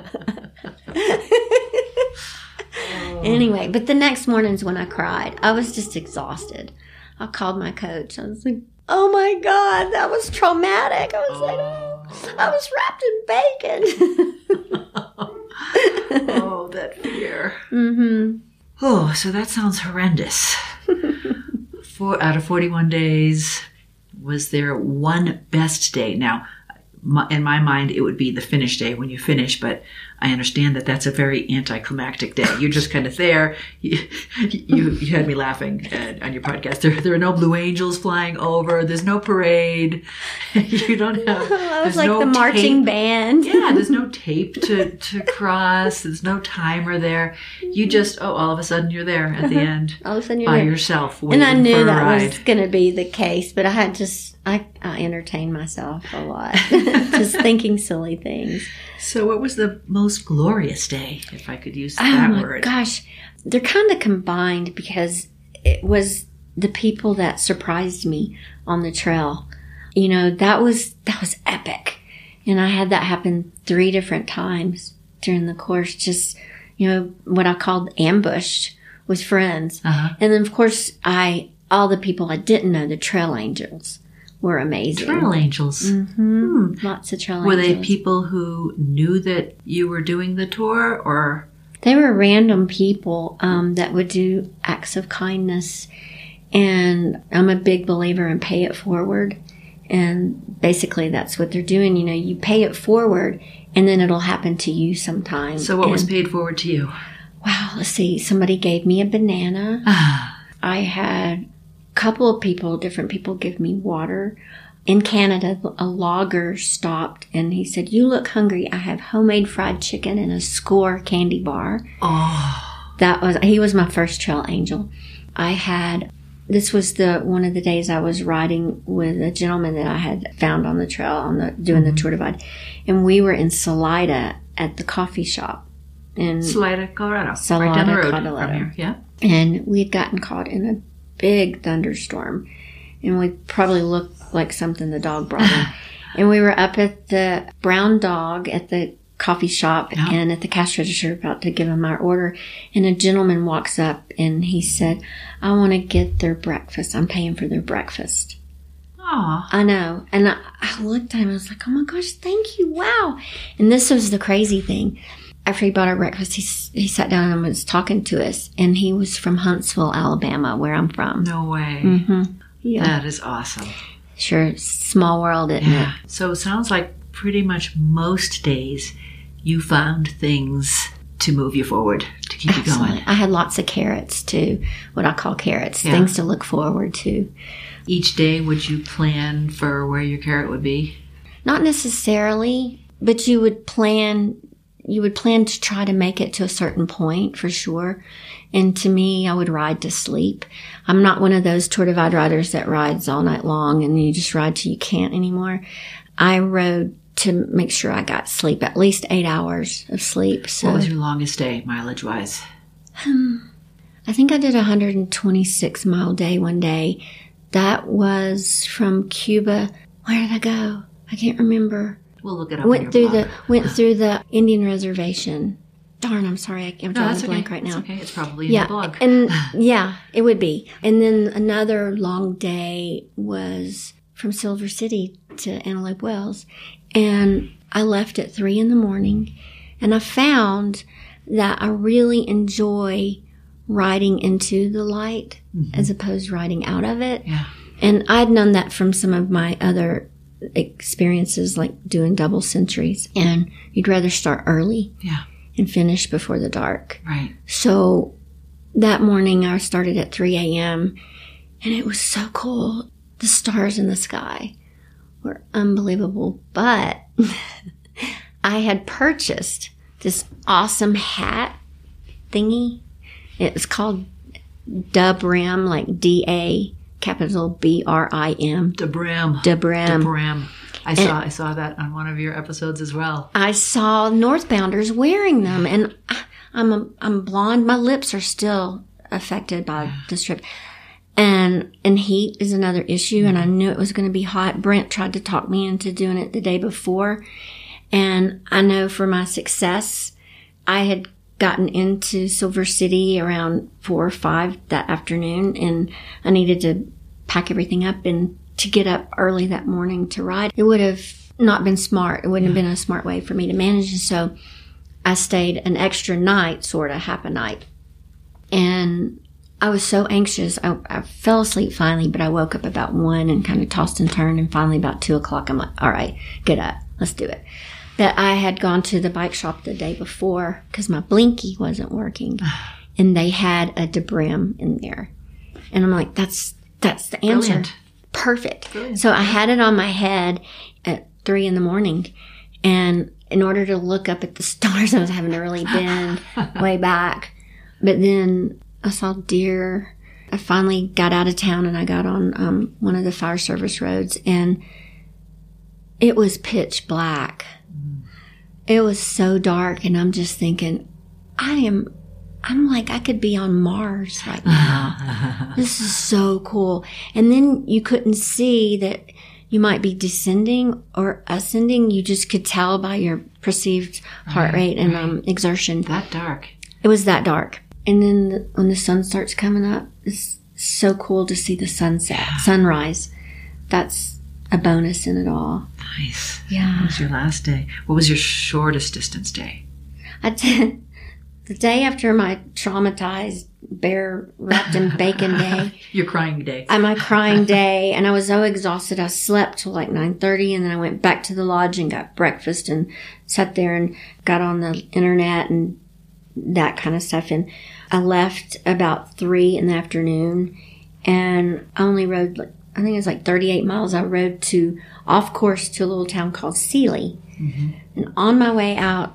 anyway, but the next morning's when I cried. I was just exhausted. I called my coach. I was like, oh my God, that was traumatic. I was like, oh, I was wrapped in bacon.
Oh, that fear.
mm-hmm.
Oh, so that sounds horrendous. Four out of 41 days, was there one best day? Now, my, in my mind, it would be the finish day when you finish, but I understand that that's a very anticlimactic day. You're just kind of there. You, you, you had me laughing uh, on your podcast. There, there are no blue angels flying over. There's no parade. you don't have.
I was
there's
like
no
the marching
tape.
band.
Yeah, there's no tape to, to cross. There's no timer there. You just, oh, all of a sudden you're there at the end
All of a sudden you're
by
there.
yourself
and I knew that
ride.
was going to be the case, but I had just, I, I entertained myself a lot, just thinking silly things.
So, what was the most glorious day, if I could use
Oh
that
my
word?
gosh. They're kind of combined because it was the people that surprised me on the trail. You know, that was, that was epic. And I had that happen three different times during the course. Just, you know, what I called ambushed with friends.
Uh-huh.
And then, of course, I, all the people I didn't know, the trail angels were amazing.
Trail angels.
hmm Lots of trail
Were they people who knew that you were doing the tour or
They were random people um, that would do acts of kindness. And I'm a big believer in pay it forward. And basically, that's what they're doing. You know, you pay it forward and then it'll happen to you sometime.
so what was paid forward to you?
Wow, let's see. Somebody gave me a banana. I had couple of people, different people, give me water. In Canada, a logger stopped and he said, You look hungry. I have homemade fried chicken and a Skor candy bar.
Oh,
That was, he was my first trail angel. I had, this was the, one of the days I was riding with a gentleman that I had found on the trail on the, doing the mm-hmm. tour divide. And we were in Salida at the coffee shop. in
Salida, Colorado. right down the road
Colorado.
from here. Yeah.
and we had gotten caught in a big thunderstorm and we probably looked like something the dog brought in and we were up at the brown dog at the coffee shop and at the cash register about to give them our order and a gentleman walks up and he said i want to get their breakfast i'm paying for their breakfast
oh
I know. And I, I looked at him, I was like, oh my gosh, thank you. Wow. And this was the crazy thing. After he bought our breakfast, he, he sat down and was talking to us. And he was from Huntsville, Alabama, where I'm from.
No way.
Mm-hmm. Yeah.
That is awesome.
Sure. Small world, isn't
Yeah.
it?
So it sounds like pretty much most days you found things to move you forward, to keep you going.
I had lots of carrots too, what I call carrots,
Yeah.
things to look forward to.
Each day, would you plan for where your carrot would be?
Not necessarily, but you would plan you would plan to try to make it to a certain point for sure. And to me, I would ride to sleep. I'm not one of those tour divide riders that rides all night long and you just ride till you can't anymore. I rode to make sure I got sleep, at least eight hours of sleep. So
What was your longest day, mileage wise?
Um, I think I did a 126 mile day one day. That was from Cuba. Where did I go? I can't remember.
We'll look it up.
went through
blog.
the went through the Indian reservation. Darn, I'm sorry, I'm
No,
drawing
that's
a
okay.
blank right
That's
now.
okay. It's probably in
Yeah,
the blog.
and yeah, it would be. And then another long day was from Silver City to Antelope Wells, and I left at three in the morning, and I found that I really enjoy riding into the light mm-hmm. as opposed to riding out of it.
yeah.
And I'd known that from some of my other experiences, like doing double centuries. And you'd rather start early
Yeah.
and finish before the dark.
Right.
So that morning I started at 3 a.m. and it was so cool. The stars in the sky were unbelievable. But I had purchased this awesome hat thingy. It was called DaBrim, like D A capital B R I M.
DaBrim.
DaBrim.
DaBrim. I saw I saw that on one of your episodes as well.
I saw Northbounders wearing them, and I- I'm a, I'm blonde. My lips are still affected by the trip, and and heat is another issue. And I mm-hmm. knew it was going to be hot. Brent tried to talk me into doing it the day before, and I know for my success, I had gotten into Silver City around four or five that afternoon, and I needed to pack everything up and to get up early that morning to ride. It would have not been smart. It wouldn't have been a smart way for me to manage. And so I stayed an extra night, sort of half a night. And I was so anxious. I, I fell asleep finally, but I woke up about one and kind of tossed and turned. And finally, about two o'clock, I'm like, all right, get up. Let's do it. That I had gone to the bike shop the day before because my blinky wasn't working. And they had a DaBrim in there. And I'm like, that's, that's the answer.
Brilliant.
Perfect.
Brilliant.
So I had it on my head at three in the morning. And in order to look up at the stars, I was having to really bend way back. But then I saw deer. I finally got out of town and I got on um, one of the fire service roads and it was pitch black. It was so dark and I'm just thinking, I am, I'm like, I could be on Mars right now. this is so cool. And then you couldn't see that you might be descending or ascending. You just could tell by your perceived heart rate and um, exertion.
That dark.
It was that dark. And then the, when the sun starts coming up, it's so cool to see the sunset, sunrise. That's a bonus in it all.
Nice.
Yeah.
What was your last day? What was your shortest distance day?
I did the day after my traumatized bear wrapped in bacon day.
Your crying day.
I my crying day, and I was so exhausted. I slept till like nine thirty, and then I went back to the lodge and got breakfast and sat there and got on the internet and that kind of stuff. And I left about three in the afternoon, and I only rode like I think it was like thirty eight miles. I rode to off course to a little town called Seeley, mm-hmm. and on my way out.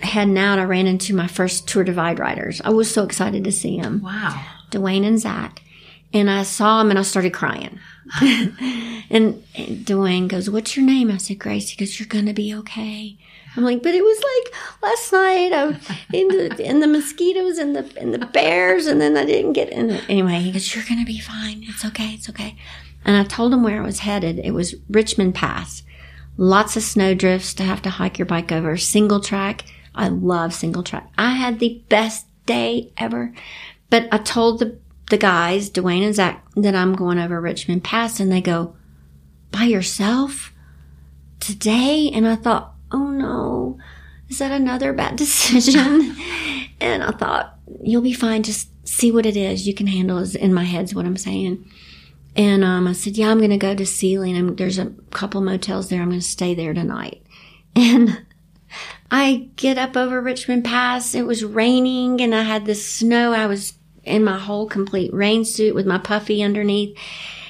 Heading out, I ran into my first Tour Divide riders. I was so excited to see them.
wow.
Dwayne and Zach. And I saw them and I started crying. and, and Dwayne goes, What's your name? I said, Grace. He goes, You're going to be okay. I'm like, but it was like last night I was in the, in the mosquitoes and the, and the bears. And then I didn't get in. Anyway, he goes, You're to be fine. It's okay. It's okay. And I told him where I was headed. It was Richmond Pass. Lots of snow drifts to have to hike your bike over. Single track. I love single track. I had the best day ever. But I told the, the guys, Dwayne and Zach, that I'm going over Richmond Pass and they go, by yourself today? And I thought, oh no, is that another bad decision? and I thought, you'll be fine. Just see what it is. You can handle is in my head's what I'm saying. And um, I said, yeah, I'm going to go to Seeley and I'm, there's a couple motels there. I'm going to stay there tonight. And I get up over Richmond Pass. It was raining and I had the snow. I was in my whole complete rain suit with my puffy underneath.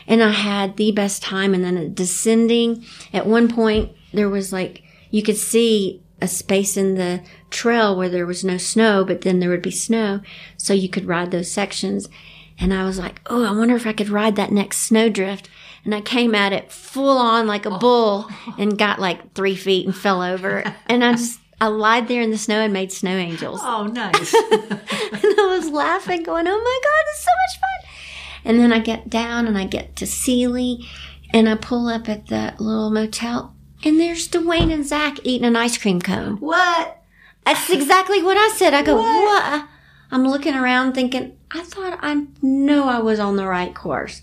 And I had the best time. And then descending at one point, there was like, you could see a space in the trail where there was no snow, but then there would be snow. So you could ride those sections. And I was like, oh, I wonder if I could ride that next snowdrift. And I came at it full on like a oh. bull and got like three feet and fell over. And I just, I lied there in the snow and made snow angels.
Oh, nice.
And I was laughing, going, oh my God, it's so much fun. And then I get down and I get to Seeley and I pull up at the little motel and there's Dwayne and Zach eating an ice cream cone.
what?
That's exactly what I said. I go, what? I'm looking around thinking, I thought I know I was on the right course.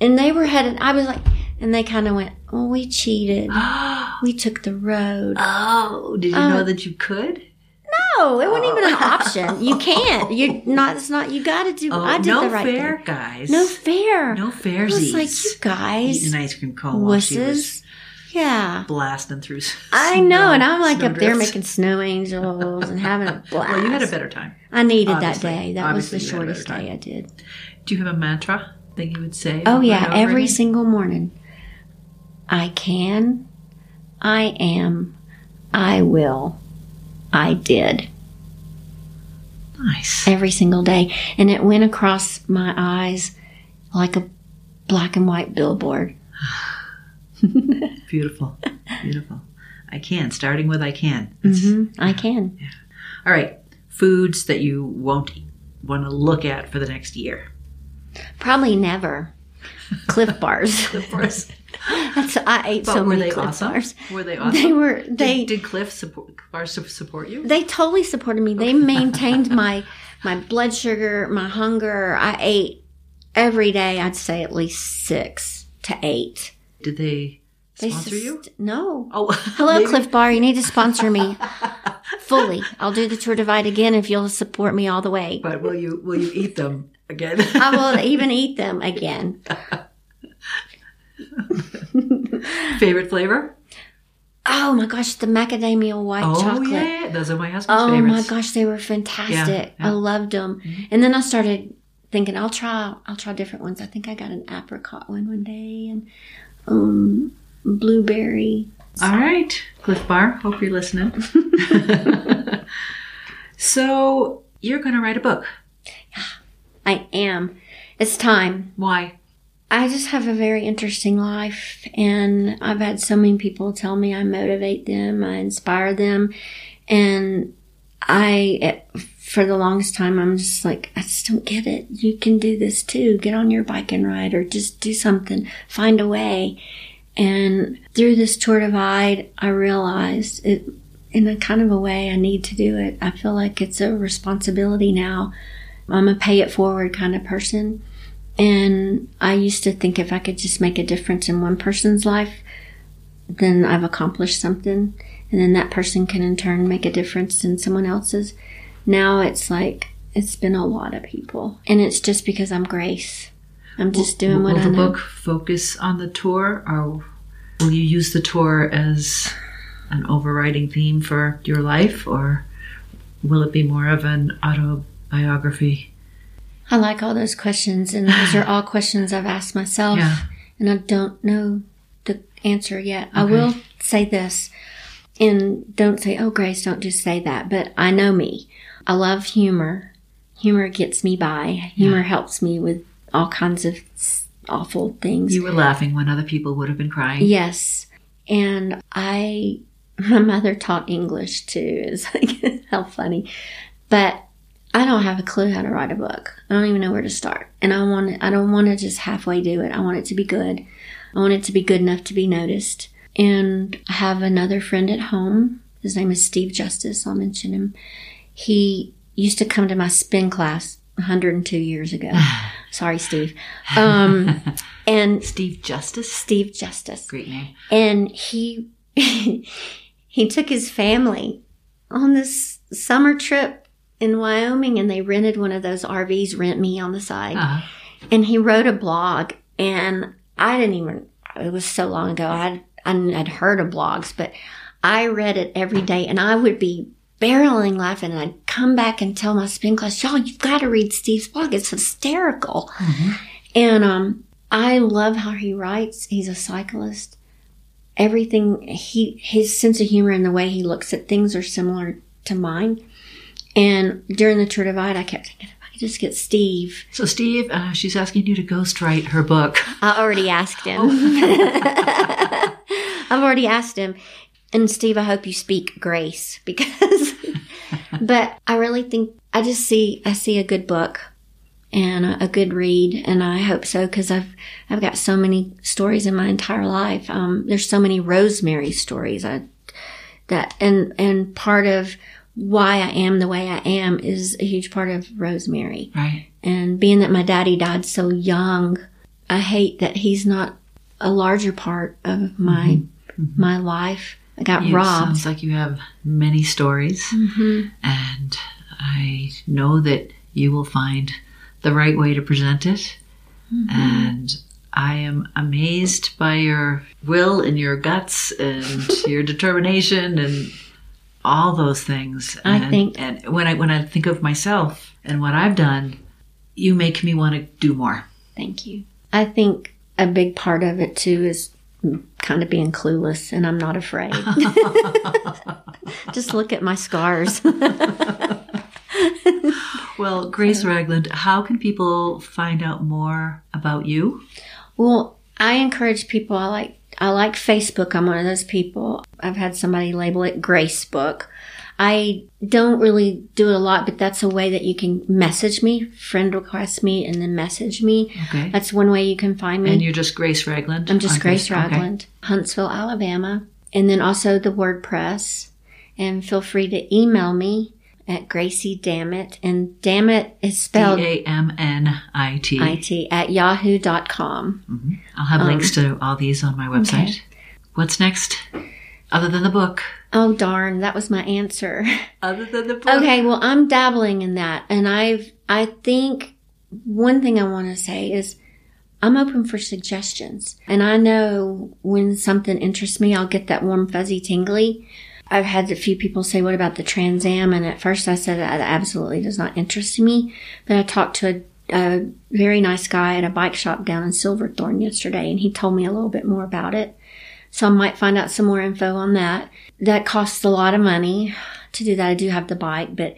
And they were headed, I was like, and they kind of went, oh, we cheated. We took the road.
Oh, did you
Uh,
know that you could?
No, it wasn't even an option. You can't. You're not, it's not, you got to do,
Oh,
I did
no
the right
fair,
thing.
guys.
No fair.
No
I
fairsies.
was like, you guys,
Eating an ice cream cone while she was
wusses. Yeah.
blasting through.
I know, and I'm like up there making snow angels and having a blast.
Well, you had a better time.
I needed
Obviously.
that day. That was the
Obviously had a
shortest day I did.
Do you have a mantra that you would say?
Oh yeah, every single morning. I can, I am, I will, I did.
Nice.
Every single day. And it went across my eyes like a black and white billboard.
Beautiful. Beautiful. I can. Starting with I can. It's-
hmm I can.
All right. Foods that you won't want to look at for the next year.
Probably never. Clif bars.
Of course.
That's, I ate
But
so
were
many
they
Clif
awesome?
bars.
Were they awesome?
They were they
Did, did Clif support, bars support you?
they totally supported me. They maintained my my blood sugar, my hunger. I ate every day. I'd say at least six to eight.
Did they
They
sponsor you?
No.
Oh,
Hello,
maybe-
Clif Bar. You need to sponsor me fully. I'll do the tour divide again if you'll support me all the way.
But will you will you eat them again?
I will even eat them again.
Favorite flavor?
Oh my gosh, the macadamia white
oh
chocolate.
yeah, those are my husband's
Oh
favorites.
my gosh, they were fantastic.
Yeah, yeah. Mm-hmm.
I loved them. And then I started thinking, I'll try, I'll try different ones. I think I got an apricot one one day and um, blueberry.
All right, Clif Bar. Hope you're listening. so you're going to write a book.
Yeah, I am. It's time.
Why?
I just have a very interesting life, and I've had so many people tell me I motivate them, I inspire them, and I, eh, for the longest time, I'm just like, I just don't get it. You can do this too. Get on your bike and ride, or just do something. Find a way. And through this tour divide, I realized it in a kind of a way I need to do it. I feel like it's a responsibility now. I'm a pay it forward kind of person. And I used to think if I could just make a difference in one person's life, then I've accomplished something. And then that person can in turn make a difference in someone else's. Now it's like, it's been a lot of people. And it's just because I'm Grace. I'm just doing what
will
I
the
know.
book focus on the tour, or will you use the tour as an overriding theme for your life, or will it be more of an autobiography?
I like all those questions, and those are all questions I've asked myself,
Yeah.
and I don't know the answer yet. I will say this, and don't say, "Oh, Grace, don't just say that." But I know me. I love humor. Humor gets me by. Humor helps me with all kinds of awful things.
You were laughing when other people would have been crying.
Yes. And I, my mother taught English too. It's like, how funny. But I don't have a clue how to write a book. I don't even know where to start. And I want I don't want to just halfway do it. I want it to be good. I want it to be good enough to be noticed. And I have another friend at home. His name is Steve Justice. I'll mention him. He used to come to my spin class 102 years ago. Sorry, Steve. Um, and
Steve Justice,
Steve Justice
great name.
and he he took his family on this summer trip in Wyoming and they rented one of those RVs rent me on the side
Uh,
and he wrote a blog and I didn't even it was so long ago I'd I'd heard of blogs but I read it every day and I would be barreling laughing and I'd come back and tell my spin class y'all you've got to read Steve's blog it's hysterical and um I love how he writes he's a cyclist everything he his sense of humor and the way he looks at things are similar to mine. And during the tour divide, I kept thinking if I could just get Steve.
so, Steve, uh, she's asking you to ghostwrite her book.
I already asked him. I've already asked him. And Steve, I hope you speak grace because, but I really think I just see, I see a good book and a, a good read. And I hope so because I've, I've got so many stories in my entire life. Um, there's so many Rosemary stories. I, that, and, and part of why I am the way I am is a huge part of Rosemary.
Right.
And being that my daddy died so young, I hate that he's not a larger part of my my life. I got
It
robbed.
sounds like you have many stories, mm-hmm. and I know that you will find the right way to present it. Mm-hmm. And I am amazed by your will and your guts and your determination and all those things.
I
and,
think-
and when I when I think of myself and what I've done, you make me want to do more.
Thank you. I think a big part of it too is kind of being clueless, and I'm not afraid. Just look at my scars.
Well, Grace Ragland, how can people find out more about you?
Well, I encourage people. I like I like Facebook. I'm one of those people. I've had somebody label it Grace Book. I don't really do it a lot, but that's a way that you can message me, friend request me, and then message me.
Okay.
That's one way you can find me.
And you're just Grace Ragland?
I'm just Grace
Facebook? Okay.
Ragland, Huntsville, Alabama, and then also the WordPress. And feel free to email me at Gracie Dammit, and Dammit is spelled
D A M N I T.
it at yahoo.com.
I'll have links to all these on my website.
Um, okay.
What's next? Other than the book.
Oh darn, that was my answer.
Other than the book.
Okay, well, I'm dabbling in that, and I've I think one thing I want to say is I'm open for suggestions, and I know when something interests me, I'll get that warm fuzzy tingly. I've had a few people say, "What about the Trans Am?" And at first, I said that absolutely does not interest me. But I talked to a, a very nice guy at a bike shop down in Silverthorne yesterday, and he told me a little bit more about it. So I might find out some more info on that. That costs a lot of money to do that. I do have the bike, but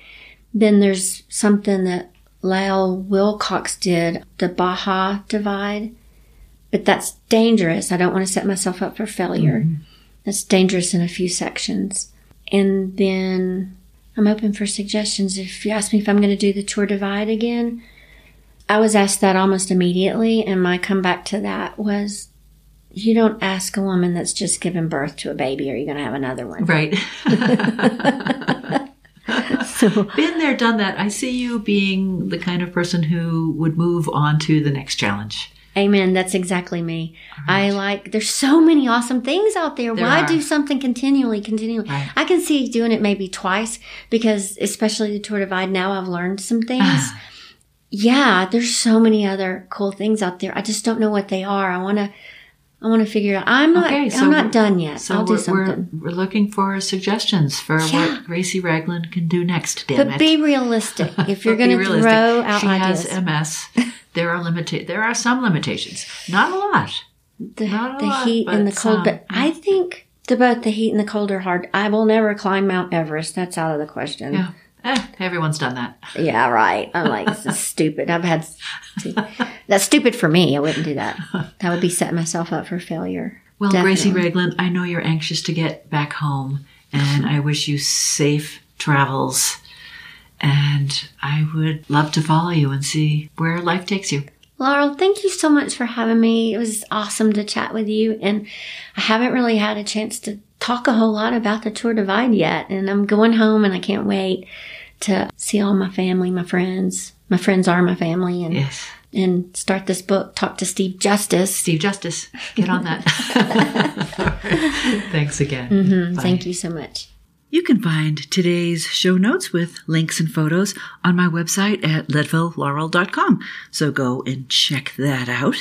then there's something that Lael Wilcox did, the Baja Divide. But that's dangerous. I don't want to set myself up for failure. Mm-hmm. That's dangerous in a few sections. And then I'm open for suggestions. If you ask me if I'm going to do the Tour Divide again, I was asked that almost immediately, and my comeback to that was you don't ask a woman that's just given birth to a baby, are you going to have another one?
Right.
So,
Been there, done that. I see you being the kind of person who would move on to the next challenge.
amen. That's exactly me. I like, there's so many awesome things out there.
There
Why
are.
do something continually, continually?
Right.
I can see doing it maybe twice because, especially the Tour Divide, now I've learned some things.
Ah.
yeah, there's so many other cool things out there. I just don't know what they are. I want to, I want to figure out. I'm not,
Okay, so
I'm not done yet.
So
I'll do
we're,
something.
we're, we're looking for suggestions for
Yeah.
what Gracie Ragland can do next. Damn
But
it.
be realistic. If you're going to throw out
she
ideas,
has MS. There are limita- There are some limitations. Not a lot.
the,
not a
the
lot,
heat and the cold.
some.
But I think the both the heat and the cold are hard. I will never climb Mount Everest. That's out of the question.
Yeah. Eh, everyone's done that.
Yeah, right. I'm like, this is stupid. I've had that's stupid for me. I wouldn't do that. That would be setting myself up for failure.
Well, Gracie
Definitely.
Ragland, I know you're anxious to get back home, and I wish you safe travels. And I would love to follow you and see where life takes you.
Laurel, thank you so much for having me. It was awesome to chat with you, and I haven't really had a chance to talk a whole lot about the Tour Divide yet. And I'm going home, and I can't wait to see all my family, my friends. My friends are my family, and
Yes.
and start this book. Talk to Steve Justice.
Steve Justice, get on that. Thanks again.
Mhm, Thank you so much.
You can find today's show notes with links and photos on my website at leadvillelaurel.com. So go and check that out.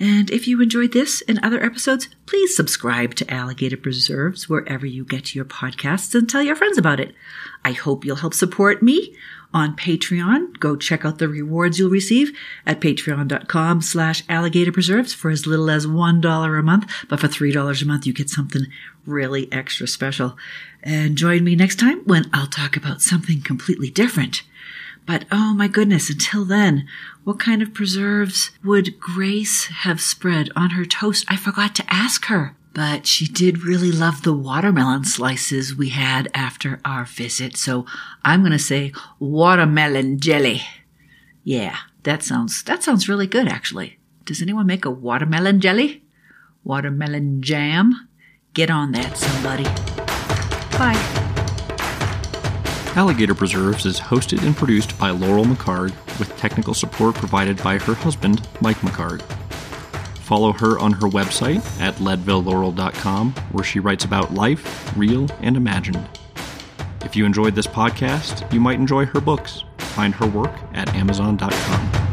And if you enjoyed this and other episodes, please subscribe to Alligator Preserves wherever you get your podcasts and tell your friends about it. I hope you'll help support me on Patreon. Go check out the rewards you'll receive at patreon.com slash alligator preserves for as little as $1 a month. But for $3 a month, you get something really extra special. And join me next time when I'll talk about something completely different. But oh my goodness, until then, what kind of preserves would Grace have spread on her toast? I forgot to ask her. But she did really love the watermelon slices we had after our visit, so I'm gonna say watermelon jelly. Yeah, that sounds that sounds really good actually. Does anyone make a watermelon jelly? Watermelon jam? Get on that, somebody. Bye.
Alligator Preserves is hosted and produced by Laurel McHargue with technical support provided by her husband, Mike McHargue. Follow her on her website at leadvillelaurel.com where she writes about life, real and imagined. If you enjoyed this podcast, you might enjoy her books. Find her work at amazon.com.